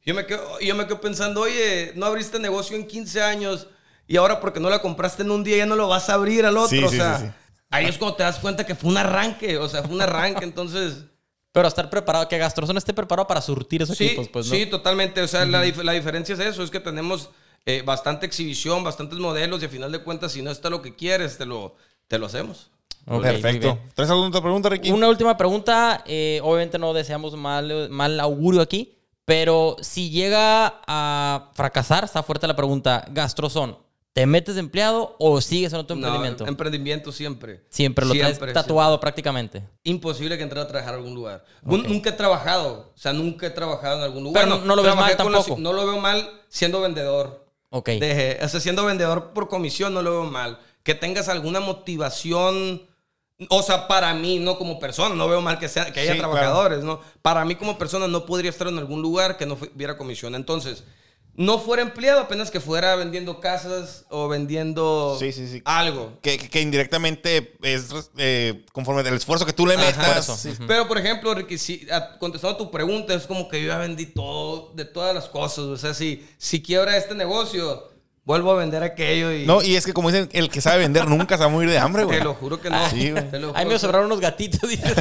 yo me, quedo, yo me quedo pensando, oye, no abriste negocio en 15 años y ahora porque no la compraste en un día ya no lo vas a abrir al otro. Sí, o sí, sea, sí, sí. ahí es cuando te das cuenta que fue un arranque, o sea, fue un arranque, entonces... Pero estar preparado, que Gastrozón esté preparado para surtir esos Sí, equipos, pues, ¿no? sí, totalmente. O sea, la, dif- la diferencia es eso, es que tenemos eh, bastante exhibición, bastantes modelos y a final de cuentas, si no está lo que quieres, te lo, te lo hacemos. Ok, muy Perfecto. ¿Traes alguna otra pregunta, Ricky? Una última pregunta. eh, obviamente no deseamos mal, mal augurio aquí, pero si llega a fracasar, está fuerte la pregunta, Gastrozón, ¿te metes de empleado o sigues en otro No, emprendimiento? emprendimiento siempre. siempre lo traes Siempre, tatuado prácticamente. Imposible que entre a trabajar a algún lugar. Nun- Nunca he trabajado, o sea, nunca he trabajado en algún lugar. Pero no lo ves trabajé mal con los- tampoco. no lo veo mal siendo vendedor. Ok. De- o sea, siendo vendedor por comisión no lo veo mal. Que tengas alguna motivación, o sea, para mí, no como persona, no veo mal que, sea, que haya Sí, claro. trabajadores, ¿no? Para mí como persona no podría estar en algún lugar que no hubiera comisión. Entonces, no fuera empleado, apenas que fuera vendiendo casas o vendiendo Sí, sí, sí. algo. Que, que- que indirectamente es eh, conforme el esfuerzo que tú le Ajá. metas. Pero, por ejemplo, Ricky, si, a- contestando a tu pregunta, es como que yo ya vendí todo, de todas las cosas. O sea, si, si quiebra este negocio, vuelvo a vender aquello y... No, y es que como dicen, el que sabe vender nunca se va a morir de hambre, güey. Te lo juro que no. Sí, güey. Ahí me sobraron unos gatitos, dice.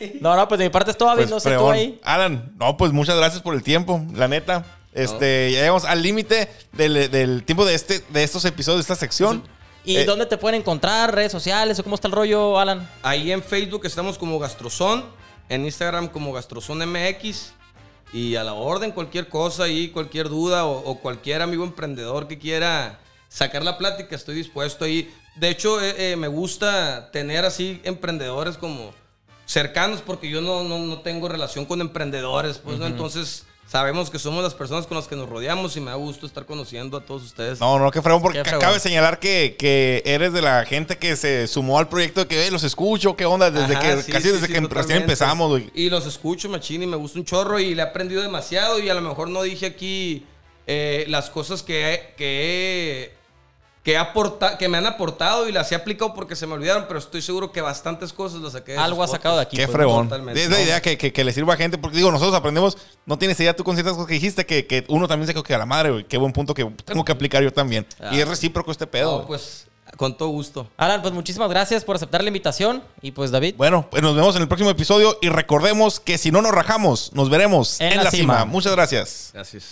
No, no, pues de mi parte es todo, Pues, no sé tú ahí. Alan, no, pues muchas gracias por el tiempo, la neta. Este, ya llegamos al límite del, del tiempo de este, de estos episodios, de esta sección. ¿Y Eh, dónde te pueden encontrar? ¿Redes sociales o cómo está el rollo, Alan? Ahí en Facebook estamos como Gastrozón, en Instagram como Gastrozón MX. Y a la orden, cualquier cosa ahí, cualquier duda o, o cualquier amigo emprendedor que quiera sacar la plática, estoy dispuesto ahí. De hecho, eh, eh, me gusta tener así emprendedores como cercanos porque yo no, no, no tengo relación con emprendedores, pues, ¿no? Entonces, sabemos que somos las personas con las que nos rodeamos y me da gusto estar conociendo a todos ustedes. No, no, qué fregón, porque Qué cabe señalar que, que eres de la gente que se sumó al proyecto de que "Eh, los escucho, qué onda, desde Ajá, que sí, casi sí, desde sí, que recién empezamos, güey. Y los escucho, machín, y me gusta un chorro y le he aprendido demasiado y a lo mejor no dije aquí eh, las cosas que, que, he- que, aporta- que me han aportado y las he aplicado porque se me olvidaron, pero estoy seguro que bastantes cosas las saqué de Algo has sacado de aquí. Qué pues, fregón. totalmente. Es la idea que, que- que le sirva a gente, porque digo, nosotros aprendemos, no tienes idea tú con ciertas cosas que dijiste, que, que uno también se quedó que a la madre, güey. Qué buen punto que tengo que aplicar yo también. Ah. y es recíproco este pedo. No, pues con todo gusto. Alan, pues muchísimas gracias por aceptar la invitación. Y pues, David. Bueno, pues nos vemos en el próximo episodio y recordemos que si no nos rajamos, nos veremos En en, la la cima. cima. Muchas gracias. Gracias.